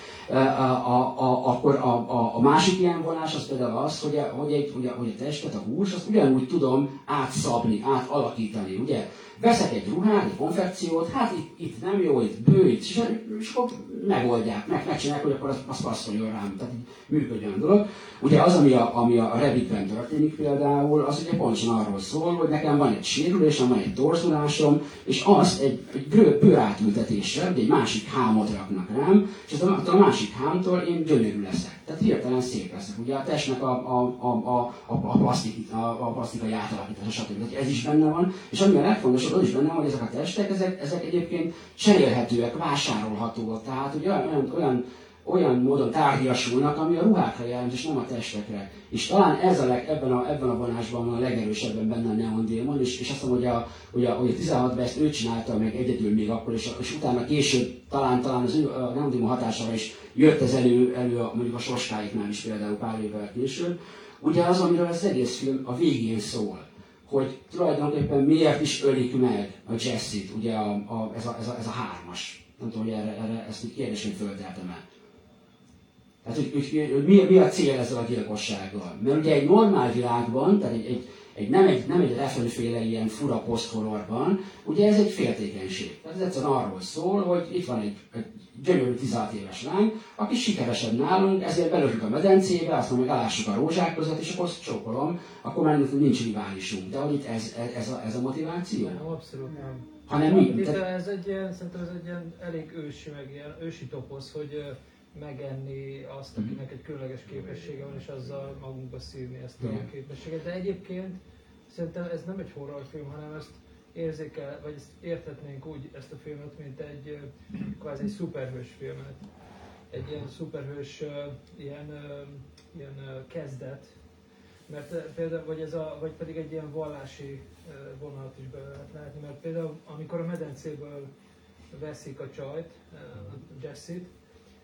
A, akkor a, a, a, másik ilyen vonás az például az, hogy a, hogy, egy, hogy, a, hogy a testet, a hús, azt ugyanúgy tudom átszabni, átalakítani, ugye? Veszek egy ruhát, egy konfekciót, hát itt, itt nem jó, itt bő, itt, és, és akkor megoldják, meg, megcsinálják, hogy akkor az, az passzoljon rám, tehát működjön a dolog. Ugye az, ami a, ami a Redditben történik például, az ugye pontosan arról szól, hogy nekem van egy sérülésem, van egy torzulásom, és azt egy, egy bő, bőrátültetéssel, egy másik hámot raknak rám, és a, a másik hámtól én gyönyörű leszek. Tehát hirtelen szép leszek. Ugye a testnek a, a, a, a, a, plastik, a, a plastikai átalakítása, stb. Ez is benne van, és ami a legfontosabb, az is benne van, hogy ezek a testek, ezek, ezek egyébként cserélhetőek, vásárolhatóak. Tehát ugye olyan, olyan olyan módon tárgyasulnak, ami a ruhákra jelent, és nem a testekre. És talán ez a leg, ebben, a, ebben a vonásban van a legerősebben benne a Neon Demon, és, és azt mondom, hogy a, hogy a, hogy a 16 ben ezt ő csinálta meg egyedül még akkor, és, és utána később talán, talán az ő, a Neon Demon hatására is jött ez elő, elő a, mondjuk a Soskáiknál is például pár évvel később. Ugye az, amiről az egész film a végén szól hogy tulajdonképpen miért is ölik meg a Jessit, ugye a, a, ez, a, ez, a, ez a hármas. Nem tudom, hogy erre, erre ezt így kérdésén fölteltem el. Tehát, hogy, hogy, hogy mi, mi a cél ezzel a gyilkossággal? Mert ugye egy normál világban, tehát egy, egy, egy nem egy, nem egy refönféle ilyen fura poszthorrorban, ugye ez egy féltékenység. Tehát ez egyszerűen arról szól, hogy itt van egy, egy gyönyörű 16 éves lány, aki sikeresebb nálunk, ezért belőjük a medencébe, azt mondjuk elássuk a rózsák között, és akkor azt csókolom, akkor már nincs riválisunk. De hogy itt ez, ez, ez, a, ez a motiváció? Nem, abszolút nem. Hanem mi? De ez egy ilyen, szerintem ez egy ilyen elég ősi, meg ilyen ősi toposz, hogy megenni azt, mhm. akinek egy különleges képessége van, és azzal magunkba szívni ezt a képességet. De egyébként szerintem ez nem egy horrorfilm, hanem ezt érzékel, vagy ezt érthetnénk úgy ezt a filmet, mint egy kvázi egy szuperhős filmet. Egy ilyen szuperhős ilyen, ilyen kezdet, mert például, vagy, ez a, vagy pedig egy ilyen vallási vonalat is be lehet látni, mert például amikor a medencéből veszik a csajt, a Jessit,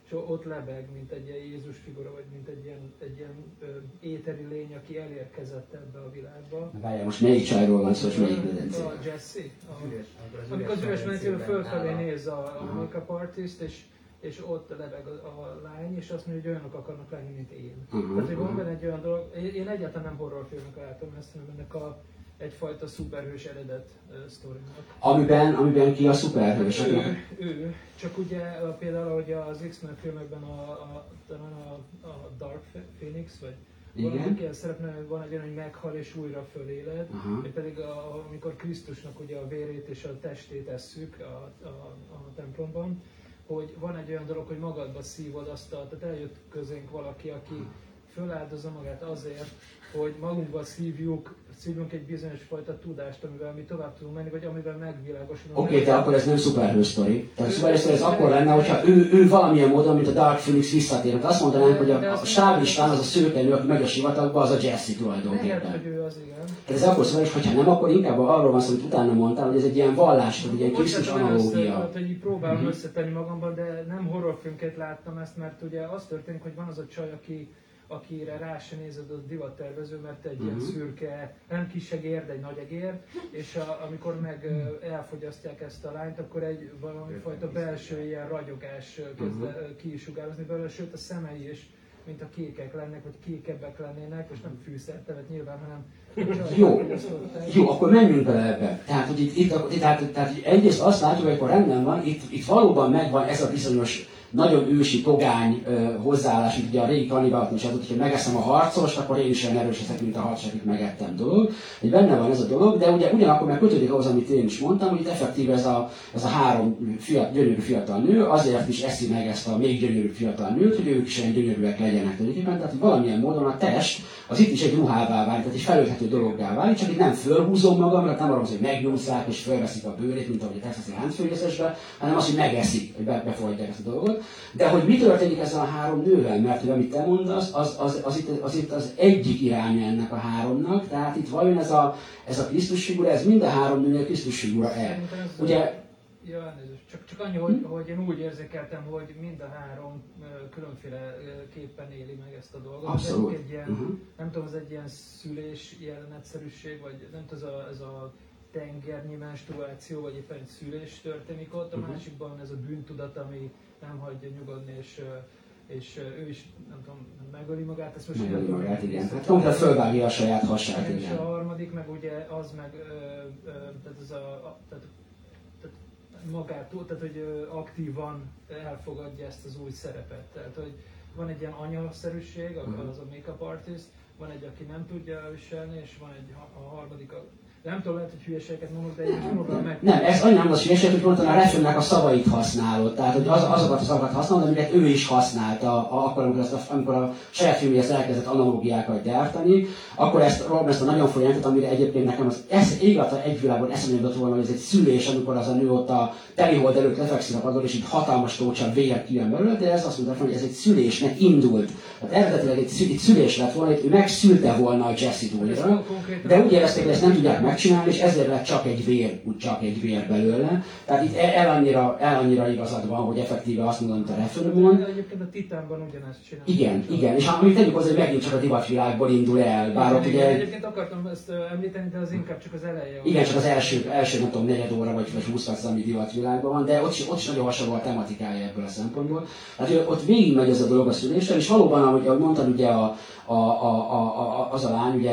és ott lebeg, mint egy ilyen Jézus figura, vagy mint egy ilyen, egy ilyen ö, éteri lény, aki elérkezett ebbe a világba. Várjál, most melyik csajról van szó, és melyik medencé? A Jesse. A, amikor az üres medencében fölfelé néz a, a make-up artist, és és ott lebeg a, a lány, és azt mondja, hogy olyanok akarnak lenni, mint én. Uh-huh, Tehát, hogy van benne egy olyan dolog, én, én egyáltalán nem horrorfilmnek látom ezt, hanem ennek a egyfajta szuperhős eredet uh, sztorinak. Amiben, amiben ki a szuperhős? Ő, ő, csak ugye például, hogy az X-Men filmekben a, a, talán a, a Dark Phoenix, vagy igen. Valaki szerepne, van egy olyan, hogy meghal és újra föléled, uh-huh. pedig a, amikor Krisztusnak ugye a vérét és a testét esszük a, a, a templomban, hogy van egy olyan dolog, hogy magadba szívod azt a, tehát eljött közénk valaki, aki föláldozza magát azért, hogy magunkba szívjuk szívunk egy bizonyos fajta tudást, amivel mi tovább tudunk menni, vagy amivel megvilágosodunk. Oké, okay, de akkor ez nem szuperhős sztori. Tehát szuperhős sztori ez akkor lenne, hogyha ő, ő valamilyen módon, mint a Dark Phoenix visszatér. Tehát azt mondanánk, hogy a, a stáblistán az a szőkenő, aki megy a sivatagba, az a Jesse tulajdonképpen. Lehet, hogy ő az, igen. Tehát ez akkor szuperhős, hogyha nem, akkor inkább arról van szó, hogy utána mondtál, hogy ez egy ilyen vallás, hogy egy ilyen Krisztus analógia. Hogy próbálom uh-huh. összetenni magamban, de nem horrorfilmként láttam ezt, mert ugye az történik, hogy van az a csaj, aki akire rá se nézed, az divattervező, mert egy uh-huh. ilyen mhm. szürke, nem kis egér, de egy nagy egér, és a, amikor meg elfogyasztják ezt a lányt, akkor egy valami fajta belső ilyen ragyogás kezd uh-huh. ki is sugározni belőle, sőt a szemei is mint a kékek lennek, vagy kékebbek lennének, és nem fűszertelet nyilván, hanem jó, jó, akkor menjünk bele ebbe. Tehát, hogy itt, itt, itt tehát, tehát, egyrészt azt látjuk, hogy akkor rendben van, itt, itt valóban megvan ez a bizonyos nagyon ősi, togány uh, hozzáállás, mint ugye a régi is adott, hogy megeszem a harcost, akkor én is olyan erős leszek, mint a harcos, akit megettem dolog. Hogy benne van ez a dolog, de ugye ugyanakkor meg kötődik ahhoz, amit én is mondtam, hogy itt effektív ez a, ez a három fiatal, gyönyörű fiatal nő, azért is eszi meg ezt a még gyönyörű fiatal nőt, hogy ők is olyan gyönyörűek legyenek tulajdonképpen. Tehát hogy valamilyen módon a test az itt is egy ruhává válik, tehát egy felölthető dologgá válik, csak itt nem fölhúzom mert nem arról, hogy megnyúlszák és felveszik a bőrét, mint ahogy a texasi láncfőgyeszesbe, hanem az, hogy megeszik, hogy befolyják ezt a dolgot. De hogy mi történik ezzel a három nővel, mert hogy amit te mondasz, az, az, az, itt, az itt az egyik irány ennek a háromnak, tehát itt vajon ez a, ez a Krisztus figura, ez mind a három nőnél Krisztus figura-e? Ugye, Ja, Csak, csak annyi, hogy, hogy én úgy érzékeltem, hogy mind a három különféle képpen éli meg ezt a dolgot. Abszolút. Egy ilyen, uh-huh. Nem tudom, ez egy ilyen szülés jelenetszerűség, vagy nem tudom, ez a, ez a tengernyi menstruáció, vagy éppen egy szülés történik ott, a uh-huh. másikban ez a bűntudat, ami nem hagyja nyugodni, és és ő is, nem tudom, megöli magát, ezt most megöli magát, igen. Hát konkrét fölvágja a saját hasát, igen. És a harmadik, meg ugye az meg, ö, ö, tehát ez a, a tehát, tehát magától, tehát hogy aktívan elfogadja ezt az új szerepet. Tehát, hogy van egy ilyen anyaszerűség, uh-huh. az a make-up artist, van egy, aki nem tudja elviselni, és van egy a harmadik, nem tudom, lehet, hogy hülyeségeket mondok, de én próbálom meg. Nem, ez annyira nem az hülyeség, hogy mondtam, a refőnek a szavait használod. Tehát, hogy az, azokat a szavakat használod, amiket ő is használta, akkor, amikor, ezt a, amikor a saját filmjéhez elkezdett analógiákat gyártani, akkor ezt Rob ezt a nagyon folyamatot, amire egyébként nekem az ez, ég egy világban eszembe jutott volna, hogy ez egy szülés, amikor az a nő ott a telihold előtt lefekszik a padon, és így hatalmas tócsa vér kijön belőle, de ez azt mondta, hogy ez egy szülésnek indult. Tehát eredetileg egy, szülés lett volna, hogy ő megszülte volna a Jesse-t újra, de úgy érezték, hogy ezt nem tudják megcsinálni, és ezért lett csak egy vér, úgy csak egy vér belőle. Tehát itt el annyira, el annyira igazad van, hogy effektíve azt mondom, hogy a Refönömön. Egyébként a Titánban ugyanezt csinálni. Igen, igen, és amit tegyük hozzá, hogy megint csak a divatvilágból indul el. Bár ott ugye... Egyébként akartam ezt említeni, de az inkább csak az eleje. Igen, csak az első, első nem tudom, negyed óra vagy, vagy 20 perc, ami divatvilágban van, de ott is, ott is nagyon hasonló a tematikája ebből a szempontból. Hát ott végig megy ez a dolog a szüléssel, és valóban, ahogy, ahogy mondtad, ugye a, a, a, a, a, az a lány, ugye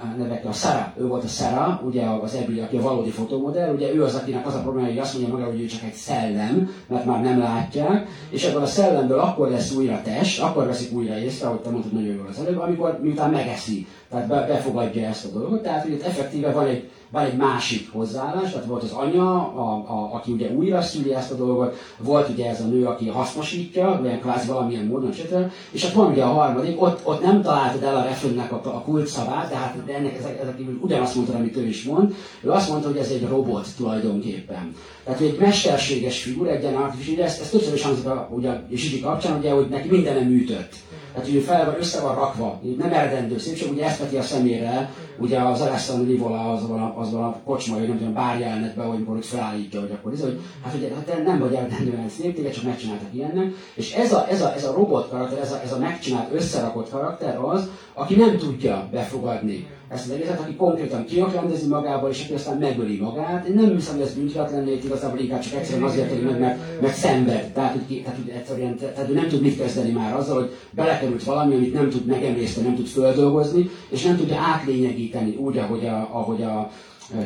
a nevek, a Sarah, ő volt a Sarah, ugye az Ebi, aki a valódi fotomodell, ugye ő az, akinek az a probléma, hogy azt mondja maga, hogy ő csak egy szellem, mert már nem látják, és ebből a szellemből akkor lesz újra test, akkor veszik újra észre, ahogy te mondtad nagyon jól az előbb, amikor miután megeszi, tehát be, befogadja ezt a dolgot, tehát hogy effektíve van egy van egy másik hozzáállás, tehát volt az anya, a, a, aki ugye újra szüli ezt a dolgot, volt ugye ez a nő, aki hasznosítja, olyan kvázi valamilyen módon, etc. És hát van ugye a harmadik, ott, ott nem találtad el a refönnek a, a kult szavát, de hát de ennek ezek, ezek ugyanazt mondta, amit ő is mond. Ő azt mondta, hogy ez egy robot tulajdonképpen. Tehát, egy mesterséges figura, egy ilyen artificial, ezt, ezt többször is hangzik a, ugye, a kapcsán, ugye, hogy neki mindenem műtött. Tehát ő fel van, össze van rakva, nem eredendő szépség, ugye ezt veti a szemére, ugye az Alessandro az van a, az van a kocsma, hogy nem tudom, be, hogy hogy felállítja, hogy akkor ez, hogy hát ugye, hát nem vagy eredendően szép, téged csak megcsináltak ilyennek, és ez a, ez a, ez a robot karakter, ez a, ez a megcsinált, összerakott karakter az, aki nem tudja befogadni ezt az egészet, aki konkrétan kiakrendezi magából, és aki aztán megöli magát. Én nem hiszem, hogy ez bűntudat lenne, itt igazából inkább csak egyszerűen azért, hogy meg, mert, mert szenved. Tehát, hogy, tehát, hogy egyszerűen, tehát ő nem tud mit kezdeni már azzal, hogy belekerült valami, amit nem tud megemészteni, nem tud földolgozni, és nem tudja átlényegíteni úgy, ahogy a, ahogy a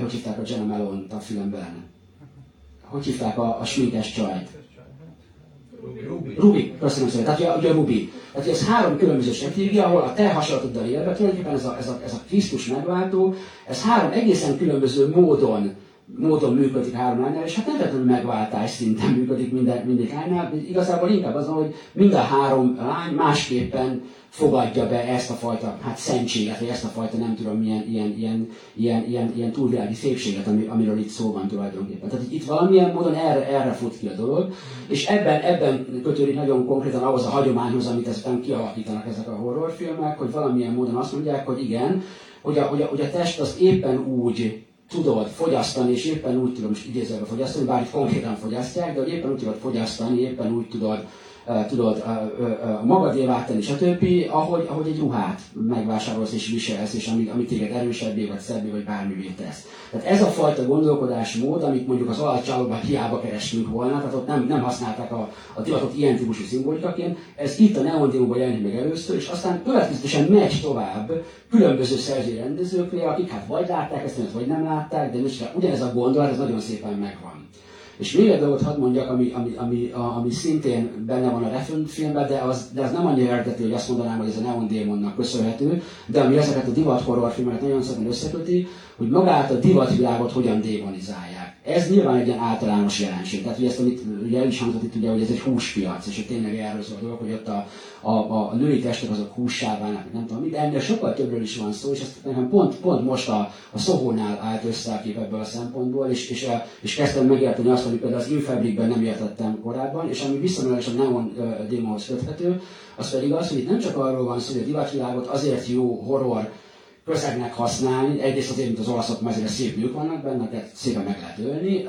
hogy hívták a Jenna Melon a filmben. Hogy hívták a, a sminkes csajt? Ruby. Ruby, köszönöm szépen. Tehát ugye a Ruby. Tehát ez három különböző stratégia, ahol a te hasonlatoddal élve, tulajdonképpen ez a, ez, a, ez a Krisztus megváltó, ez három egészen különböző módon módon működik három lánynál, és hát nem feltétlenül megváltás szinten működik minden, mindig lánynál, igazából inkább az, hogy mind a három lány másképpen fogadja be ezt a fajta hát szentséget, vagy ezt a fajta nem tudom milyen ilyen, ilyen, ilyen, ilyen, ilyen túlvilági szépséget, ami, amiről itt szó van tulajdonképpen. Tehát itt valamilyen módon erre, erre fut ki a dolog, és ebben, ebben kötődik nagyon konkrétan ahhoz a hagyományhoz, amit ezután kialakítanak ezek a horrorfilmek, hogy valamilyen módon azt mondják, hogy igen, hogy a, hogy a, hogy a test az éppen úgy tudod fogyasztani, és éppen úgy tudom, és idézőben fogyasztani, bár itt konkrétan fogyasztják, de hogy éppen úgy tudod fogyasztani, éppen úgy tudod tudod magadévá tenni, stb., ahogy, ahogy egy ruhát megvásárolsz és viselsz, és ami, ami téged erősebbé, vagy szebbé, vagy bármivé tesz. Tehát ez a fajta gondolkodásmód, amit mondjuk az alapcsalóban hiába kerestünk volna, tehát ott nem, nem használták a, a divatot ilyen típusú szimbolikaként, ez itt a neondémokban jelenik meg először, és aztán következően megy tovább különböző szerzői rendezőknél, akik hát vagy látták ezt, vagy nem látták, de most ugyanez a gondolat, ez nagyon szépen megvan. És még egy dolgot hadd mondjak, ami, ami, ami, ami szintén benne van a Refn filmben, de az, de az nem annyira eredeti, hogy azt mondanám, hogy ez a Neon Démonnak köszönhető, de ami ezeket a divat horror filmeket nagyon szépen összeköti, hogy magát a divatvilágot hogyan démonizálják. Ez nyilván egy ilyen általános jelenség. Tehát ugye ezt, amit ugye is hangzott itt, ugye, hogy ez egy húspiac, és hogy tényleg erről szól a dolog, hogy ott a, a, a, női testek azok hússá válnak, nem tudom de ennél sokkal többről is van szó, és ezt nekem pont, pont most a, a Szohónál állt össze a kép ebből a szempontból, és, és, és kezdtem megérteni azt, hogy például az Infabricben nem értettem korábban, és ami viszonylag a Neon démonhoz köthető, az pedig az, hogy itt nem csak arról van szó, hogy a divatvilágot azért jó horror közegnek használni, egyrészt azért, mint az olaszok, mert azért szép nők vannak benne, tehát szépen meg lehet ölni,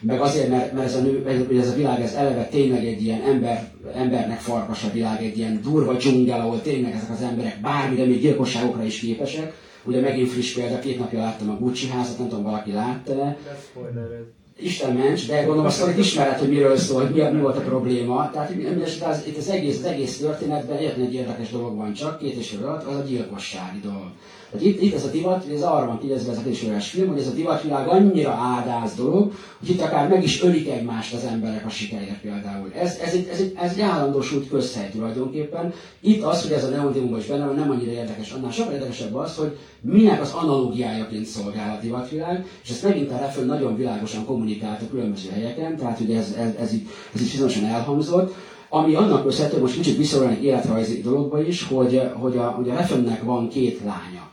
meg azért, mert, mert ez, a nő, ez a világ ez eleve tényleg egy ilyen ember, embernek farkas a világ, egy ilyen durva dzsungel, ahol tényleg ezek az emberek bármire, még gyilkosságokra is képesek. Ugye megint friss példa, két napja láttam a Gucci házat, nem tudom, valaki látta. Isten ments, de gondolom azt hogy ismered, hogy miről szól, hogy mi, mi volt a probléma. Tehát az, itt az egész, az egész történetben egyetlen egy érdekes dolog van csak, két és alatt, az a gyilkossági dolog. Tehát itt, itt ez a divat, ez arra van kigyezve ez a kis film, hogy ez a divatvilág annyira ádáz dolog, hogy itt akár meg is ölik egymást az emberek a sikerért például. Ez, ez, egy, ez, egy, ez egy állandósult közhely tulajdonképpen. Itt az, hogy ez a neondiumban is benne van, nem annyira érdekes. Annál sokkal érdekesebb az, hogy minek az analógiájaként szolgál a divatvilág, és ezt megint a Refön nagyon világosan kommunikált a különböző helyeken, tehát ugye ez, ez, ez, így, ez így bizonyosan elhangzott, ami annak köszönhető, most kicsit visszaolyan életrajzi dologba is, hogy, hogy a, hogy a Refönnek van két lánya.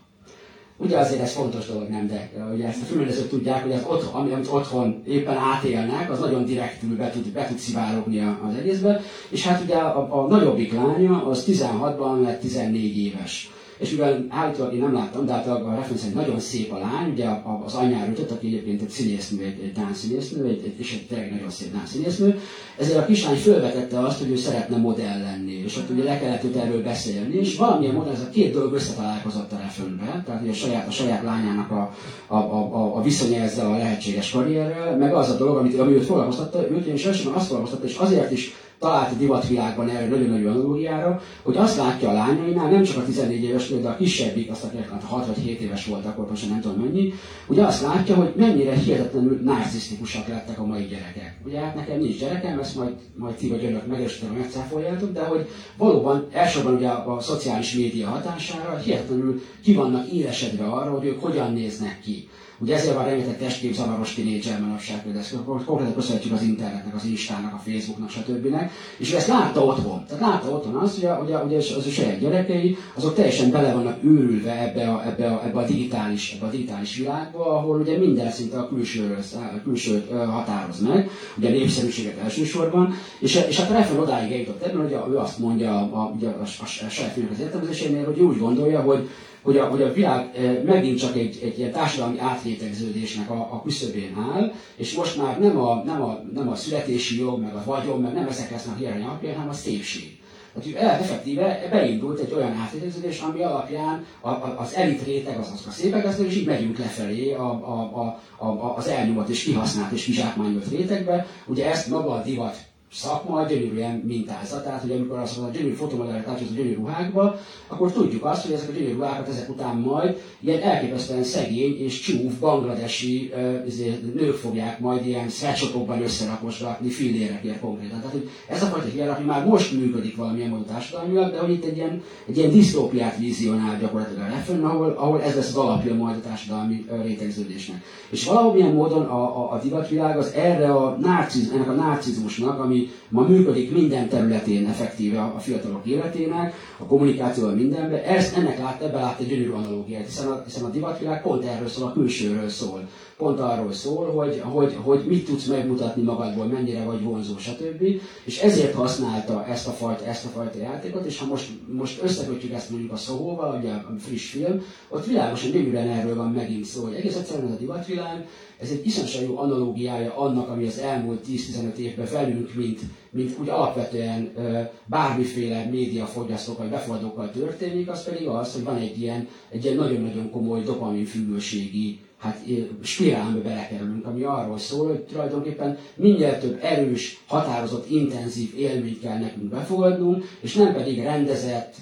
Ugye azért ez fontos dolog, nem, de ugye ezt a filmrendezők tudják, hogy az otthon, ami, amit otthon éppen átélnek, az nagyon direktül be tud, be tud szivárogni az egészbe. És hát ugye a, a nagyobbik lánya az 16-ban lett 14 éves. És mivel állítólag én nem láttam, de hát a referenc szerint nagyon szép a lány, ugye az anyjára ütött, aki egyébként egy színésznő, egy, egy színésznő, egy, egy, és egy tényleg nagyon szép színésznő, ezért a kislány felvetette azt, hogy ő szeretne modell lenni, és ott ugye le kellett őt erről beszélni, és valamilyen módon ez a két dolog összetalálkozott a refönbe, tehát ugye a saját, a saját lányának a, a, a, a viszonya ezzel a lehetséges karrierrel, meg az a dolog, amit, ami őt foglalkoztatta, őt és elsősorban azt foglalkoztatta, és azért is talált a divatvilágban erre nagyon nagy analógiára, hogy azt látja a lányainál, nem csak a 14 éves, de a kisebbik, azt a 6 vagy 7 éves volt, akkor most nem tudom mennyi, ugye azt látja, hogy mennyire hihetetlenül narcisztikusak lettek a mai gyerekek. Ugye hát nekem nincs gyerekem, ezt majd, majd ti vagy önök megerősítem, megcáfoljátok, de hogy valóban elsősorban ugye a, a szociális média hatására hihetetlenül ki vannak élesedve arra, hogy ők hogyan néznek ki. Ugye ezért van rengeteg testkép zavaros tínédzser manapság, például ezt konkrétan köszönhetjük az internetnek, az Instának, a Facebooknak, stb. És ő ezt látta otthon. Tehát látta otthon azt, hogy, a, ugye, ugye az ő saját gyerekei, azok teljesen bele vannak őrülve ebbe a, ebbe a, ebbe a, digitális, ebbe a digitális világba, ahol ugye minden szinte a külsőről, a külsőt határoz meg, ugye a népszerűséget elsősorban, és, és hát Refren odáig eljutott ebben, hogy ő azt mondja a, a, a, a, a saját az értelmezésénél, hogy úgy gondolja, hogy hogy a, hogy a világ eh, megint csak egy, egy ilyen társadalmi átrétegződésnek a, a küszöbén áll, és most már nem a, nem, a, nem a születési jog, meg a vagyon, meg nem ezek lesznek a alapján, hanem a szépség. Tehát effektíve beindult egy olyan átrétegződés, ami alapján a, a, az elit réteg az, az a szépek lesz, és így megyünk lefelé a, a, a, a, az elnyomott és kihasznált és kizsákmányolt rétegbe. Ugye ezt maga a divat szakma, a gyönyörű mintázat, tehát hogy amikor azt mondom, a gyönyörű fotomodellek átjött a gyönyörű ruhákba, akkor tudjuk azt, hogy ezek a gyönyörű ruhákat ezek után majd ilyen elképesztően szegény és csúf bangladesi uh, nők fogják majd ilyen sweatshopokban összerakosgatni fillérekért konkrétan. Tehát, hogy ez a fajta hierarchia már most működik valamilyen módon társadalmilag, de hogy itt egy ilyen, egy ilyen disztópiát vizionál gyakorlatilag a Refön, ahol, ahol ez lesz az alapja majd a társadalmi rétegződésnek. És valamilyen módon a, a, a divatvilág az erre a narciz, ennek a narcizmusnak, ami ma működik minden területén effektíve a fiatalok életének, a kommunikációval mindenben. Ezt, ennek lát, ebbe lát egy gyönyörű analógiát, hiszen a, hiszen a divatvilág pont erről szól, a külsőről szól. Pont arról szól, hogy, hogy, hogy mit tudsz megmutatni magadból, mennyire vagy vonzó, stb. És ezért használta ezt a fajta, ezt a fajta játékot, és ha most, most összekötjük ezt mondjuk a Szóhóval, ugye a friss film, ott világosan gyönyörűen erről van megint szó, hogy egész egyszerűen ez a divatvilág, ez egy iszonyatosan jó analógiája annak, ami az elmúlt 10-15 évben velünk, mint, mint úgy alapvetően bármiféle médiafogyasztók vagy befogadókkal történik, az pedig az, hogy van egy ilyen, egy ilyen nagyon-nagyon komoly dopamin függőségi hát spirálba belekerülünk, ami arról szól, hogy tulajdonképpen minél több erős, határozott, intenzív élményt kell nekünk befogadnunk, és nem pedig rendezett,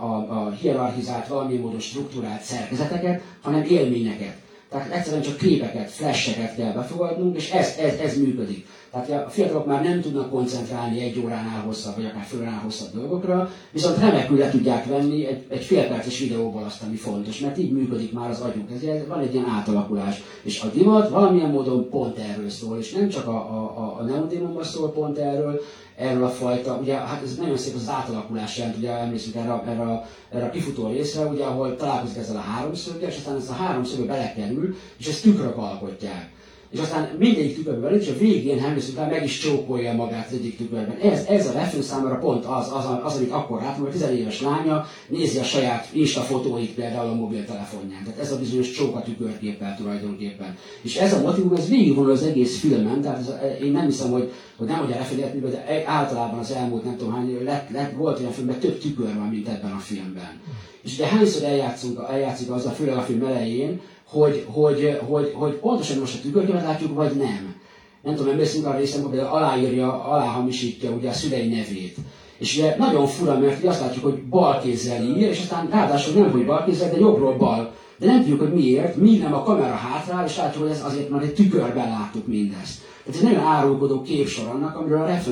a, a hierarchizált, valamilyen módon struktúrált szerkezeteket, hanem élményeket. Tehát egyszerűen csak képeket, flasheket kell befogadnunk, és ez, ez, ez működik. Tehát a fiatalok már nem tudnak koncentrálni egy óránál hosszabb, vagy akár fél óránál hosszabb dolgokra, viszont remekül le tudják venni egy, egy félperces videóból azt, ami fontos, mert így működik már az agyunk. Ez, van egy ilyen átalakulás. És a divat valamilyen módon pont erről szól, és nem csak a, a, a neodémonban szól pont erről, erről a fajta, ugye hát ez nagyon szép az átalakulás jelent, ugye emlékszünk erre, erre, erre a kifutó részre, ugye, ahol találkozik ezzel a háromszöggel, és aztán ez a háromszög belekerül, és ezt tükrök alkotják és aztán mindegyik tükörben és a végén emlékszünk rá, meg is csókolja magát az egyik tükörben. Ez, ez a refő számára pont az, az, az, amit akkor látunk, hogy a 10 éves lánya nézi a saját Insta fotóit például a mobiltelefonján. Tehát ez a bizonyos csóka tükörképpel tulajdonképpen. És ez a motivum, ez végigvonul az egész filmen, tehát ez, én nem hiszem, hogy, hogy nem hogy a refő de általában az elmúlt nem tudom hány, lett, lett, volt olyan filmben több tükör van, mint ebben a filmben. És de hányszor eljátszunk, eljátszunk azzal, főleg a film elején, hogy, hogy, hogy, hogy pontosan most a tükörképet látjuk, vagy nem. Nem tudom, emlékszünk arra részem, hogy aláírja, aláhamisítja ugye a szülei nevét. És ugye nagyon fura, mert azt látjuk, hogy bal kézzel ír, és aztán ráadásul nem, hogy bal kézzel, de jobbról bal. De nem tudjuk, hogy miért, míg nem a kamera hátrál, és látjuk, hogy ez azért, mert egy tükörben láttuk mindezt. Tehát ez egy nagyon árulkodó képsor annak, amiről a Refn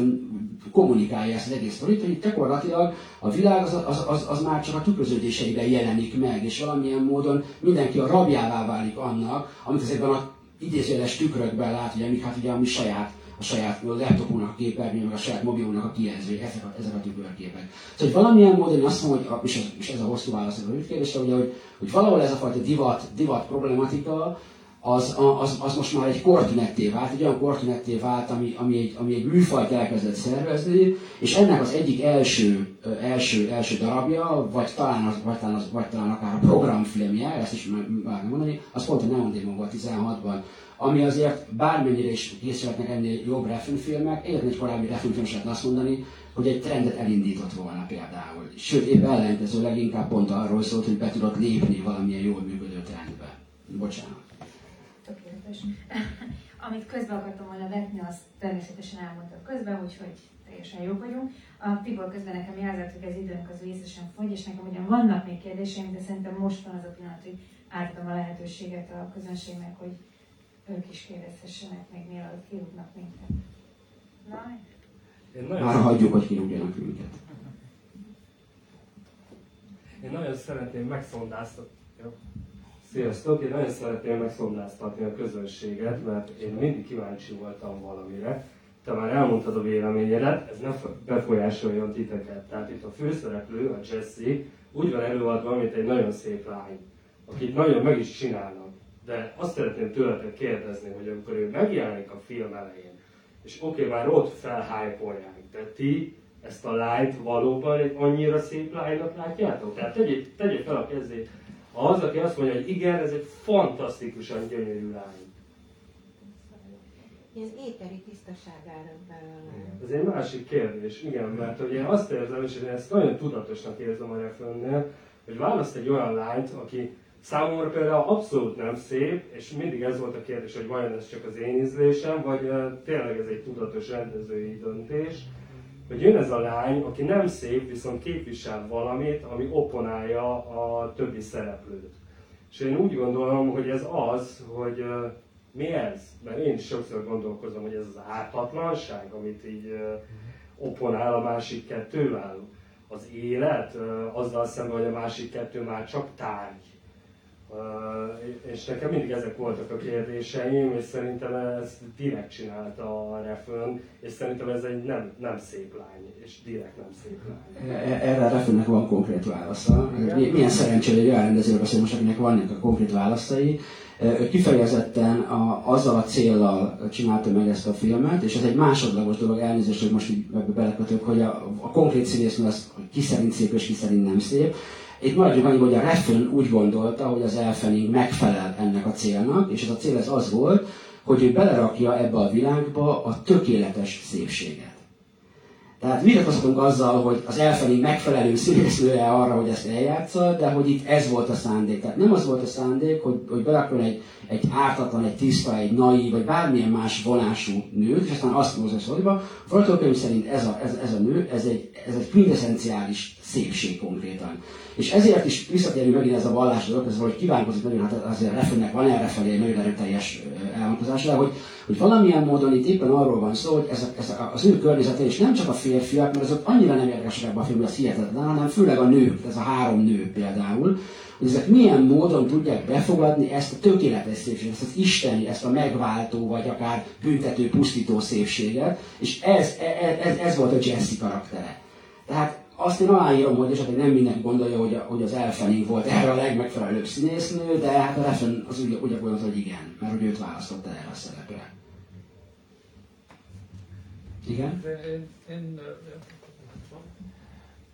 kommunikálja ezt az egész sztorit, hogy gyakorlatilag a világ az, az, az, az már csak a tükröződéseiben jelenik meg, és valamilyen módon mindenki a rabjává válik annak, amit ezekben a idézőjeles tükrökben lát, ugye, amik hát ugye a mi saját a saját laptopunknak a képernyő, meg a saját mobilnak a kijelző, ezek a, ezek a tükörképek. Szóval, hogy valamilyen módon azt mondom, hogy, és, ez, és ez a hosszú válasz a kérdésre, hogy, hogy, hogy valahol ez a fajta divat, divat problematika, az, az, az most már egy kortinetté vált, egy olyan kortinetté vált, ami, ami, egy, ami egy műfajt elkezdett szervezni, és ennek az egyik első, első, első darabja, vagy talán, az, vagy, talán az, vagy talán akár a programfilmje, ezt is már mondani, az pont a Neon Demon volt 16-ban, ami azért bármennyire is készülhetnek ennél jobb filmek, egyetlen egy korábbi refilmfilm sem azt mondani, hogy egy trendet elindított volna például. Sőt, épp ellenkezőleg inkább pont arról szólt, hogy be tudott lépni valamilyen jól működő trendbe. Bocsánat tökéletes. <laughs> Amit közben akartam volna vetni, azt természetesen elmondtad közben, úgyhogy teljesen jó vagyunk. A Tibor közben nekem jelzett, hogy az időnk az vészesen fogy, és nekem ugyan vannak még kérdéseim, de szerintem most van az a pillanat, hogy átadom a lehetőséget a közönségnek, hogy ők is kérdezhessenek még mielőtt kirúgnak minket. Na? Már hagyjuk, hogy kirúgjanak minket. Én nagyon szeretném megszondáztatni Sziasztok! Én nagyon szeretném megszomláztatni a közönséget, mert én mindig kíváncsi voltam valamire. Te már elmondtad a véleményedet, ez ne befolyásoljon titeket. Tehát itt a főszereplő, a Jesse, úgy van előadva, mint egy nagyon szép lány, akit nagyon meg is csinálnak. De azt szeretném tőletek kérdezni, hogy amikor ő megjelenik a film elején, és oké, okay, már ott felhájpolják, de ti ezt a lányt valóban egy annyira szép lánynak látjátok? Tehát tegyék, tegyék fel a kezét az, aki azt mondja, hogy igen, ez egy fantasztikusan gyönyörű lány. Az éteri tisztaságára belőle. Ez egy másik kérdés, igen, mert ugye azt érzem, és én ezt nagyon tudatosnak érzem a refrönnél, hogy választ egy olyan lányt, aki számomra például abszolút nem szép, és mindig ez volt a kérdés, hogy vajon ez csak az én ízlésem, vagy tényleg ez egy tudatos rendezői döntés, hogy jön ez a lány, aki nem szép, viszont képvisel valamit, ami opponálja a többi szereplőt. És én úgy gondolom, hogy ez az, hogy uh, mi ez? Mert én sokszor gondolkozom, hogy ez az ártatlanság, amit így uh, opponál a másik kettővel. Az élet, uh, azzal szemben, hogy a másik kettő már csak tárgy. És nekem mindig ezek voltak a kérdéseim, és szerintem ezt direkt csinálta a refön, és szerintem ez egy nem, nem szép lány, és direkt nem szép lány. E, e, erre a refönnek van konkrét válasza. Milyen szerencsére egy olyan rendezőről beszél most, akinek vannak a konkrét válaszai. Ő kifejezetten a, azzal a céllal csinálta meg ezt a filmet, és ez egy másodlagos dolog, elnézést, hogy most így belekötök, hogy a, a konkrét színésznő az ki szerint szép és ki szerint nem szép. Itt maradjunk annyi, hogy a Refn úgy gondolta, hogy az Elfening megfelel ennek a célnak, és ez a cél ez az volt, hogy ő belerakja ebbe a világba a tökéletes szépséget. Tehát vitatkozhatunk azzal, hogy az elfelé megfelelő színésznője arra, hogy ezt eljátsza, de hogy itt ez volt a szándék. Tehát nem az volt a szándék, hogy, hogy berakjon egy, egy ártatlan, egy tiszta, egy naiv, vagy bármilyen más vonású nőt, és aztán azt mondja a szoriba, forgatókönyv szerint ez a, ez, ez a nő, ez egy, ez egy quintessenciális szépség konkrétan. És ezért is visszatérünk megint ez a vallás dolog, valahogy kívánkozik nagyon, hát azért Refennek van erre felé egy nagyon erőteljes elmondása, hogy, hogy valamilyen módon itt éppen arról van szó, hogy ez, a, ez a, az ő környezete, és nem csak a férfiak, mert azok annyira nem érdekesek ebben a filmben, az hihetetlen, hanem főleg a nők, ez a három nő például, hogy ezek milyen módon tudják befogadni ezt a tökéletes szépséget, ezt az isteni, ezt a megváltó, vagy akár büntető, pusztító szépséget, és ez, ez, ez, ez volt a Jesse karaktere. Tehát azt én aláírom, hogy esetleg nem mindenki gondolja, hogy, hogy az Elfening volt erre a legmegfelelőbb színésznő, de hát a Refen az úgy, úgy gondolta, hogy igen, mert hogy őt választotta erre a szerepre. Igen? De én, én,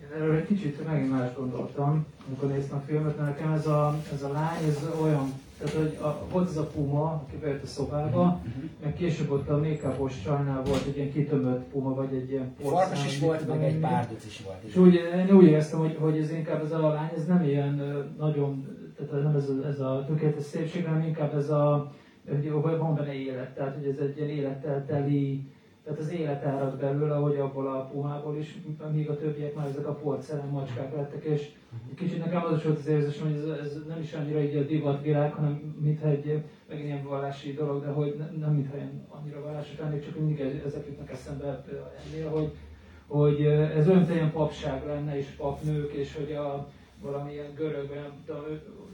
én erről egy kicsit megint más gondoltam, amikor néztem a filmet, mert nekem ez a, ez a lány, ez olyan tehát, hogy a, volt ez a puma, aki bejött a szobába, uh-huh. meg később ott a mékapos csajnál volt egy ilyen kitömött puma, vagy egy ilyen porszán. Farkas is volt, meg egy párduc is volt. És úgy, én úgy éreztem, hogy, hogy ez inkább ez a lány, ez nem ilyen nagyon, tehát nem ez a, ez a tökéletes szépség, hanem inkább ez a, hogy van benne élet, tehát hogy ez egy ilyen élettel teli, tehát az élet árad belőle, ahogy abból a pumából is, míg a többiek már ezek a porcelán macskák lettek, és kicsit nekem az is volt az érzésem, hogy ez, ez nem is annyira így a divatvilág, hanem mintha egy megint ilyen vallási dolog, de hogy ne, nem mintha ilyen annyira vallási lennék, csak mindig ezek jutnak eszembe ennél, hogy, hogy ez olyan, papság lenne, és papnők, és hogy a valamilyen görög, nem tudom,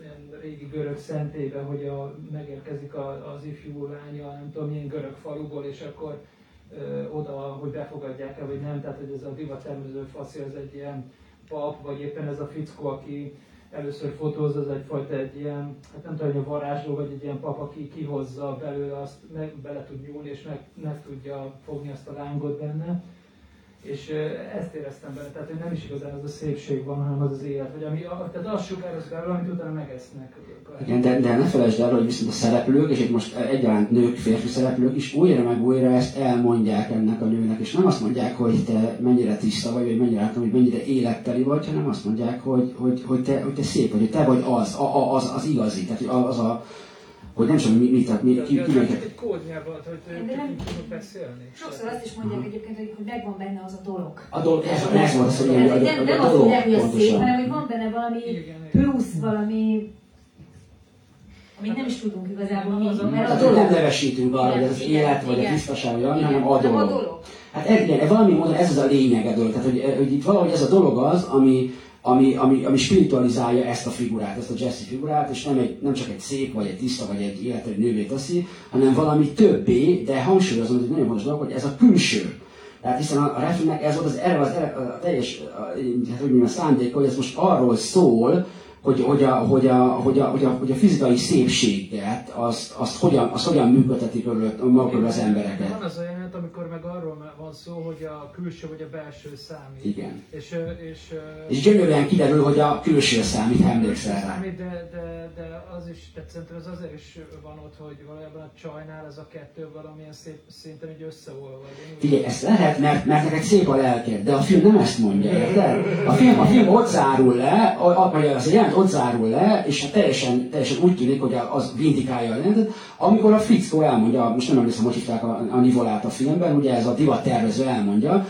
ilyen régi görög szentébe, hogy a, megérkezik a, az ifjú lánya, nem tudom, milyen görög faluból, és akkor ö, oda, hogy befogadják-e, vagy nem, tehát hogy ez a divattermező faszi az egy ilyen pap, vagy éppen ez a fickó, aki először fotóz, az egyfajta egy ilyen, hát nem tudom, hogy a varázsló, vagy egy ilyen pap, aki kihozza belőle, azt meg, bele tud nyúlni, és meg, meg tudja fogni azt a lángot benne. És ezt éreztem benne, tehát hogy nem is igazán az a szépség van, hanem az az élet, vagy ami, tehát az sugároz belőle, amit utána megesznek. Igen, de, de ne felejtsd el, hogy viszont a szereplők, és itt most egyaránt nők, férfi szereplők is újra meg újra ezt elmondják ennek a nőnek, és nem azt mondják, hogy te mennyire tiszta vagy, vagy mennyire, hogy mennyire életteli vagy, hanem azt mondják, hogy, hogy, hogy, te, hogy te szép vagy, hogy te vagy az, a, az, az igazi, tehát az a, hogy nem tudom, mi, mi, tehát mi, ki, ki, ki egy hogy nem tudnak beszélni. Sokszor azt is mondják egyébként, hogy, hogy megvan benne az a dolog. A dolog, ez, ez volt az, hogy a, a, a, nem, nem azt mondják, hogy a szép, hanem hogy van benne valami plusz, valami amit nem is tudunk igazából mi, mert a dolog... Nem nevesítünk arra, hogy ez az élet, vagy a tisztaság, vagy ami, hanem a dolog. Hát igen, valami módon ez az a lényege dolog, tehát hogy, hogy itt valahogy ez a dolog az, ami, ami, ami, ami spiritualizálja ezt a figurát, ezt a Jesse figurát, és nem, egy, nem csak egy szép, vagy egy tiszta, vagy egy életre nővé teszi, hanem valami többé, de hangsúlyozom, hogy nagyon fontos dolog, hogy ez a külső. Tehát hiszen a, a refilmnek ez volt az erő, az erő, a teljes, a, hát úgy mondjam, a szándék, hogy ez most arról szól, hogy, hogy, a, hogy, a, hogy, a, hogy, a, hogy a fizikai szépséget, azt, azt, hogyan, azt hogyan működtetik magukról az embereket. Van az a jelenet, amikor meg van szó, hogy a külső vagy a belső számít. Igen. És, és, és gyönyörűen kiderül, hogy a külső számít, emlékszel rá. Számít, de, de, de az is, tehát szerintem az azért is van ott, hogy valójában a csajnál ez a kettő valamilyen szép szinten így összeolvad. Figyelj, ez lehet, mert, mert neked szép a lelked, de a film nem ezt mondja, érted? A film, a film ott zárul le, vagy az a jelent ott zárul le, és hát teljesen, teljesen úgy tűnik, hogy az vindikálja a jelentet, amikor a fickó elmondja, most nem emlékszem, hogy hívták a, a nivolát a filmben, ugye ez a divat tervező elmondja,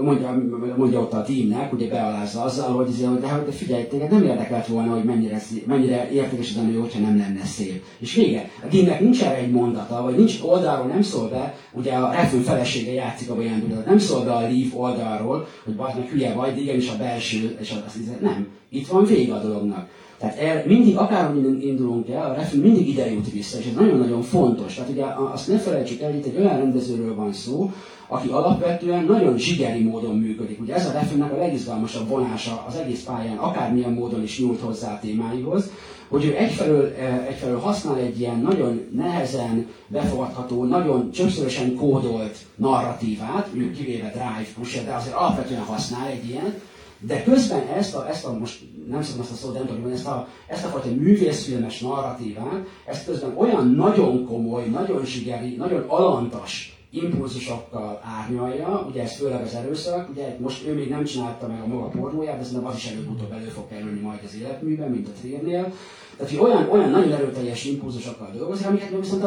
mondja, mondja ott a tímnek, ugye bealázza azzal, hogy, izé, de, de figyelj, téged nem érdekelt volna, hogy mennyire, mennyire értékes az a hogyha nem lenne szép. És vége. A tímnek nincs erre egy mondata, vagy nincs oldalról, nem szól be, ugye a refő felesége játszik a olyan nem szól be a Leaf oldalról, hogy bazd meg hülye vagy, de igenis a belső, és az, az, nem. Itt van vége a dolognak. Tehát el, mindig, akárhogy indulunk el, a refű mindig ide jut vissza, és ez nagyon-nagyon fontos. Tehát ugye azt ne felejtsük el, itt egy olyan rendezőről van szó, aki alapvetően nagyon zsigeri módon működik. Ugye ez a refűnek a legizgalmasabb vonása az egész pályán, akármilyen módon is nyújt hozzá a témáihoz, hogy ő egyfelől, e, egyfelől használ egy ilyen nagyon nehezen befogadható, nagyon csökszörösen kódolt narratívát, kivéve Drive, Pusher, de azért alapvetően használ egy ilyen, de közben ezt a, ezt a most nem szoktam azt a szót, nem tudom, ezt a, ezt a fajta művészfilmes narratívát, ezt közben olyan nagyon komoly, nagyon zsigeri, nagyon alantas impulzusokkal árnyalja, ugye ez főleg az erőszak, ugye most ő még nem csinálta meg a maga pornóját, de szerintem az is előbb-utóbb elő fog kerülni majd az életműben, mint a Triernél. Tehát, hogy olyan, olyan nagyon erőteljes impulzusokkal dolgozik, amiket viszont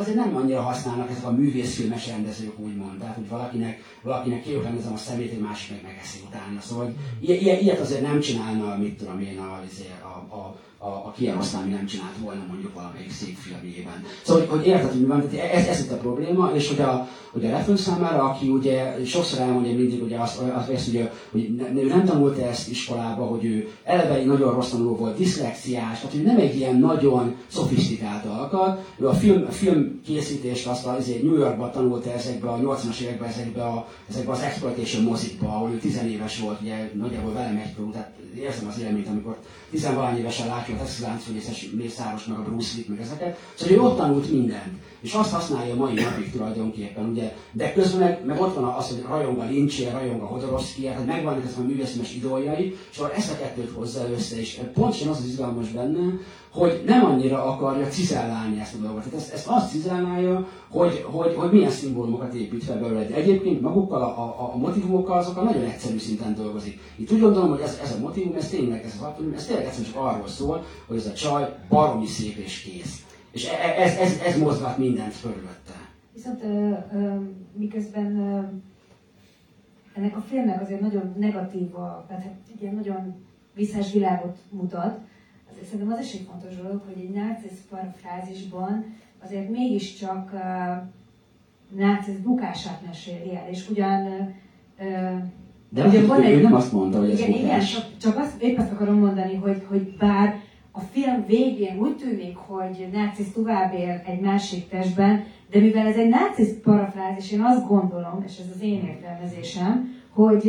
azért nem annyira használnak ezek a művészfilmes rendezők, úgymond. Tehát, hogy valakinek, valakinek kiugránizom a szemét, egy másik meg megeszi utána. Szóval ilyet, ilyet azért nem csinálna, mit tudom én, a, a, a a, a Kieroszlámi nem csinált volna mondjuk valamelyik szép filmjében. Szóval, hogy, hogy érted, hogy mi van, tehát ez, ez itt a probléma, és hogy a, hogy a refő számára, aki ugye sokszor elmondja mindig, ugye azt, azt, azt ugye, hogy ne, ő nem tanulta ezt iskolába, hogy ő eleve nagyon rossz tanuló volt, diszlexiás, tehát ő nem egy ilyen nagyon szofisztikált alkat, ő a film, a film készítést azt azért New Yorkban tanulta ezekbe a 80-as években, ezekbe, a, ezekbe az exploitation mozikba, ahol ő tizenéves volt, ugye nagyjából velem egy tehát érzem az élményt, amikor tizenvalány évesen látja a Texas láncfőgyészes Mészáros, meg a Bruce Lee, meg ezeket. Szóval ő ott tanult mindent. És azt használja a mai napig tulajdonképpen, ugye. De közben meg, meg ott van az, hogy rajong a Lynch, rajong a Hodorowski, hát megvannak ezek a művészemes idójai, és akkor ezt a kettőt hozza össze, és pontosan az az izgalmas benne, hogy nem annyira akarja cizellálni ezt a dolgot. Tehát ezt, ezt azt cizellálja, hogy, hogy, hogy milyen szimbólumokat épít fel belőle. Egyébként magukkal a, a, a motivumokkal azokkal nagyon egyszerű szinten dolgozik. Itt úgy gondolom, hogy ez, ez a motivum, ez tényleg, ez, az, ez tényleg egyszerűen csak arról szól, hogy ez a csaj baromi szép és kész. És e, e, ez, ez, ez mozgat mindent fölötte. Viszont miközben ennek a filmnek azért nagyon negatív, a, tehát egy ilyen nagyon visszás világot mutat, azért szerintem az is egy fontos dolog, hogy egy nácisz parafrázisban azért mégiscsak uh, nácisz bukását meséli el, és ugyan uh, de ugye van egy, nem azt mondta, hogy ez igen, igen, csak, csak azt, épp azt akarom mondani, hogy, hogy bár a film végén úgy tűnik, hogy nácisz tovább él egy másik testben, de mivel ez egy nácisz parafrázis, én azt gondolom, és ez az én értelmezésem, hogy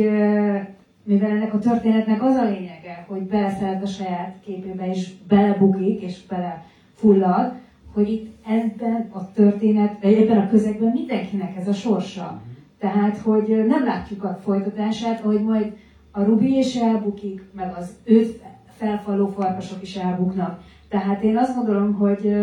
mivel ennek a történetnek az a lényege, hogy beleszeret a saját képébe, és belebukik, és belefullad, hogy itt ebben a történet, ebben a közegben mindenkinek ez a sorsa. Tehát, hogy nem látjuk a folytatását, hogy majd a Rubi is elbukik, meg az őt felfaló farkasok is elbuknak. Tehát én azt gondolom, hogy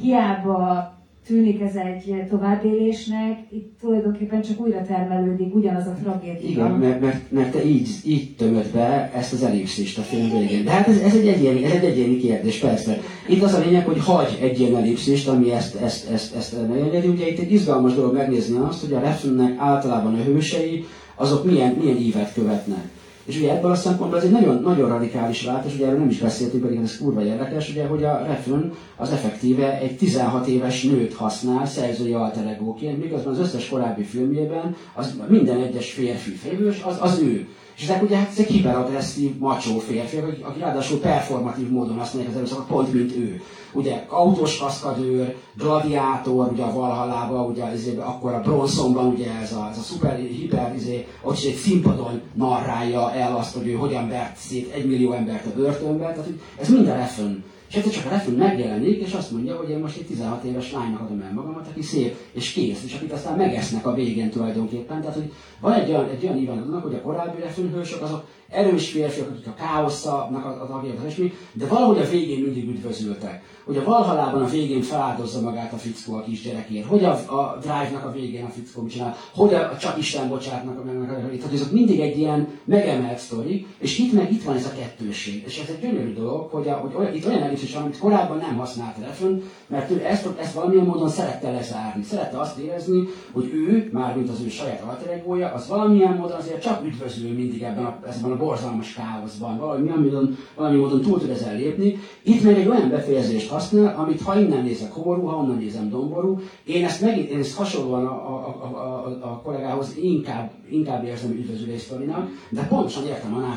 hiába tűnik ez egy továbbélésnek, itt tulajdonképpen csak újra termelődik ugyanaz a tragédia. Igen, mert, mert, mert te így, így tömöd be ezt az ellipszist a film végén. De hát ez, ez, egy egyéni, ez egy egyéni kérdés, persze. Itt az a lényeg, hogy hagy egy ilyen ellipszist, ami ezt, ezt, ezt, ezt megengedi. Ugye itt egy izgalmas dolog megnézni azt, hogy a refnnek általában a hősei, azok milyen, milyen ívet követnek. És ugye ebből a szempontból ez egy nagyon, nagyon radikális váltás, ugye erről nem is beszéltünk, pedig ez kurva érdekes, ugye, hogy a Refn az effektíve egy 16 éves nőt használ szerzői alter egóként, miközben az összes korábbi filmjében az minden egyes férfi főhős az, az ő. És ezek ugye hát ezek hiperagresszív, macsó férfiak, akik, ráadásul performatív módon használják az erőszakot, pont mint ő. Ugye autós kaszkadőr, gladiátor, ugye a Valhallába, ugye azért, akkor a Bronzonban ugye ez a, ez a szuper, hiper, izé, ott is egy színpadon narrálja el azt, hogy ő hogyan vert szét egy millió embert a börtönbe, tehát hogy ez minden refön és egyszer csak a refén megjelenik, és azt mondja, hogy én most egy 16 éves lánynak adom el magamat, aki szép és kész, és akit aztán megesznek a végén tulajdonképpen. Tehát, hogy van egy olyan, egy olyan ívánodnak, hogy a korábbi refőnhősök azok erős férfiak, akik a káosznak a tagjak, és mi, de valahogy a végén mindig üdvözültek. Hogy a Valhalában a végén feláldozza magát a fickó a kisgyerekért, hogy a, a Drive-nak a végén a fickó mit csinál, hogy a, a csak Isten bocsátnak, meg, meg, meg, tehát ezek mindig egy ilyen megemelt sztori, és itt meg itt van ez a kettőség. És ez egy gyönyörű dolog, hogy, a, hogy olyan, itt olyan egész is van, amit korábban nem használt Refn, mert ő ezt, ezt valamilyen módon szerette lezárni. Szerette azt érezni, hogy ő, mármint az ő saját alter az valamilyen módon azért csak üdvözlő mindig ebben a, ebben a borzalmas káoszban, valami, módon, valami módon túl tud ezzel lépni. Itt meg egy olyan befejezést használ, amit ha innen nézek homorú, ha onnan nézem domború, én ezt, megint, én ezt hasonlóan a, a, a, a, a kollégához inkább, inkább érzem üdvözülés sztorinak, de pontosan értem a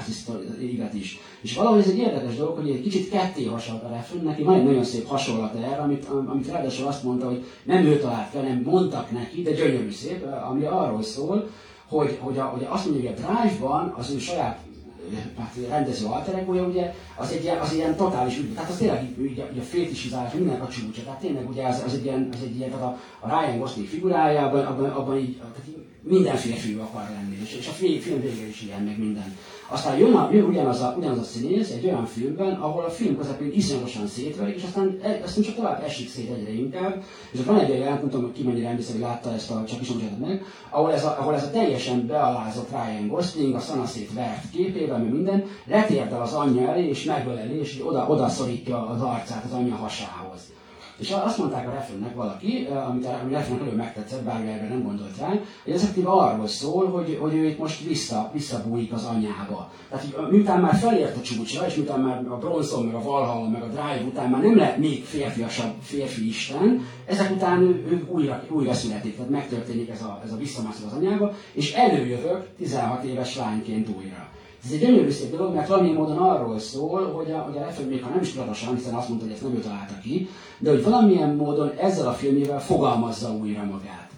évet is. És valahogy ez egy érdekes dolog, hogy egy kicsit ketté hasonlít a refren, neki van egy nagyon szép hasonlat erre, amit, amit ráadásul azt mondta, hogy nem ő talált fel, nem mondtak neki, de gyönyörű szép, ami arról szól, hogy, hogy, a, hogy azt mondja, hogy a Drive-ban az ő saját hát rendező alteregója, ugye, az egy ilyen, az ilyen totális ügy, tehát az tényleg ugye, ugye a fétisizálás mindenek a csúcsa, tehát tényleg ugye az, az egy ilyen, az egy ilyen, tehát a, a Ryan Gosling figurájában, abban, abban így, tehát így minden férfi akar lenni, és, és a film vége is ilyen, meg minden. Aztán jön, jön ugyanaz, a, ugyanaz a színész egy olyan filmben, ahol a film közepén iszonyatosan szétverik, és aztán, e, aztán csak tovább esik szét egyre inkább. És van egy olyan nem tudom, ki mennyire emlékszik, hogy látta ezt a csak is meg, ahol ez, a, ahol ez a teljesen bealázott Ryan Gosling, a szanaszét vert képével, meg minden, letérdel az anyja elé, és megöleli, és oda, oda szorítja az arcát az anyja hasához. És azt mondták a Refrennek valaki, amit a Refrennek nagyon megtetszett, bár erre nem gondolt rá, hogy ez arról szól, hogy, hogy ő itt most vissza, visszabújik az anyába. Tehát, hogy miután már felért a csúcsra, és miután már a Bronson, meg a Valhalla, meg a Drive után már nem lehet még férfiasabb férfi isten, ezek után ő, ő újra, újra születik, tehát megtörténik ez a, ez a visszamászol az anyába, és előjövök 16 éves lányként újra. Ez egy gyönyörű szép dolog, mert valamilyen módon arról szól, hogy a, hogy a Lefebvre még ha nem is tudatosan, hiszen azt mondta, hogy ezt nem ő találta ki, de hogy valamilyen módon ezzel a filmével fogalmazza újra magát.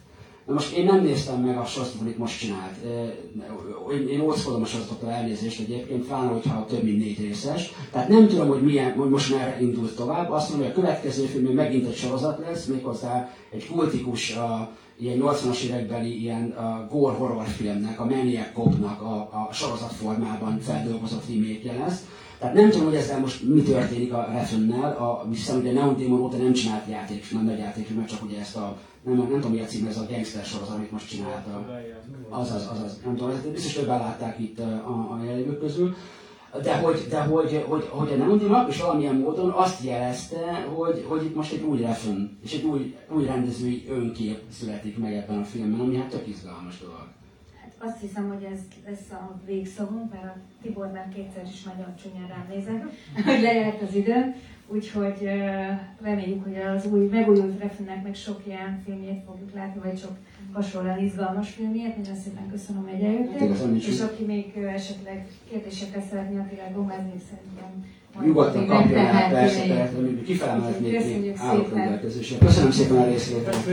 Na most én nem néztem meg a sorozatot, amit most csinált. Én óckodom a sorozatoktól elnézést egyébként, pláne, hogyha több mint négy részes. Tehát nem tudom, hogy, milyen, hogy most merre indult tovább. Azt mondom, hogy a következő film megint egy sorozat lesz, méghozzá egy kultikus ilyen 80-as évekbeli ilyen uh, gore horror filmnek, a Maniac Cop-nak a, a sorozatformában feldolgozott remake lesz. Tehát nem tudom, hogy ezzel most mi történik a Refn-nel, a, hiszen ugye Neon Demon óta nem csinált játék, nem nagy mert csak ugye ezt a, nem, nem tudom mi a cím, ez a gangster sorozat, amit most csinálta. Azaz, azaz, nem tudom, biztos többen látták itt a, a, a jelenlévők közül de hogy, de hogy, hogy, hogy a Neondimak is valamilyen módon azt jelezte, hogy, hogy itt most egy új refön, és egy új, új rendezői önkép születik meg ebben a filmben, ami hát tök izgalmas dolog. Hát azt hiszem, hogy ez lesz a végszavunk, mert a Tibor már kétszer is nagyon csúnyán rám nézett, <laughs> hogy lejárt az idő. Úgyhogy reméljük, hogy az új megújult Refennek meg sok ilyen filmjét fogjuk látni, vagy sok hasonlóan izgalmas filmjét. Nagyon szépen köszönöm, hogy eljöttél. És aki még esetleg kérdésekre szeretné a világomázni, szerintem Nyugodtan kapja el, persze, persze, kifele mellett még, még állok rendelkezésre. Köszönöm szépen a részvételt.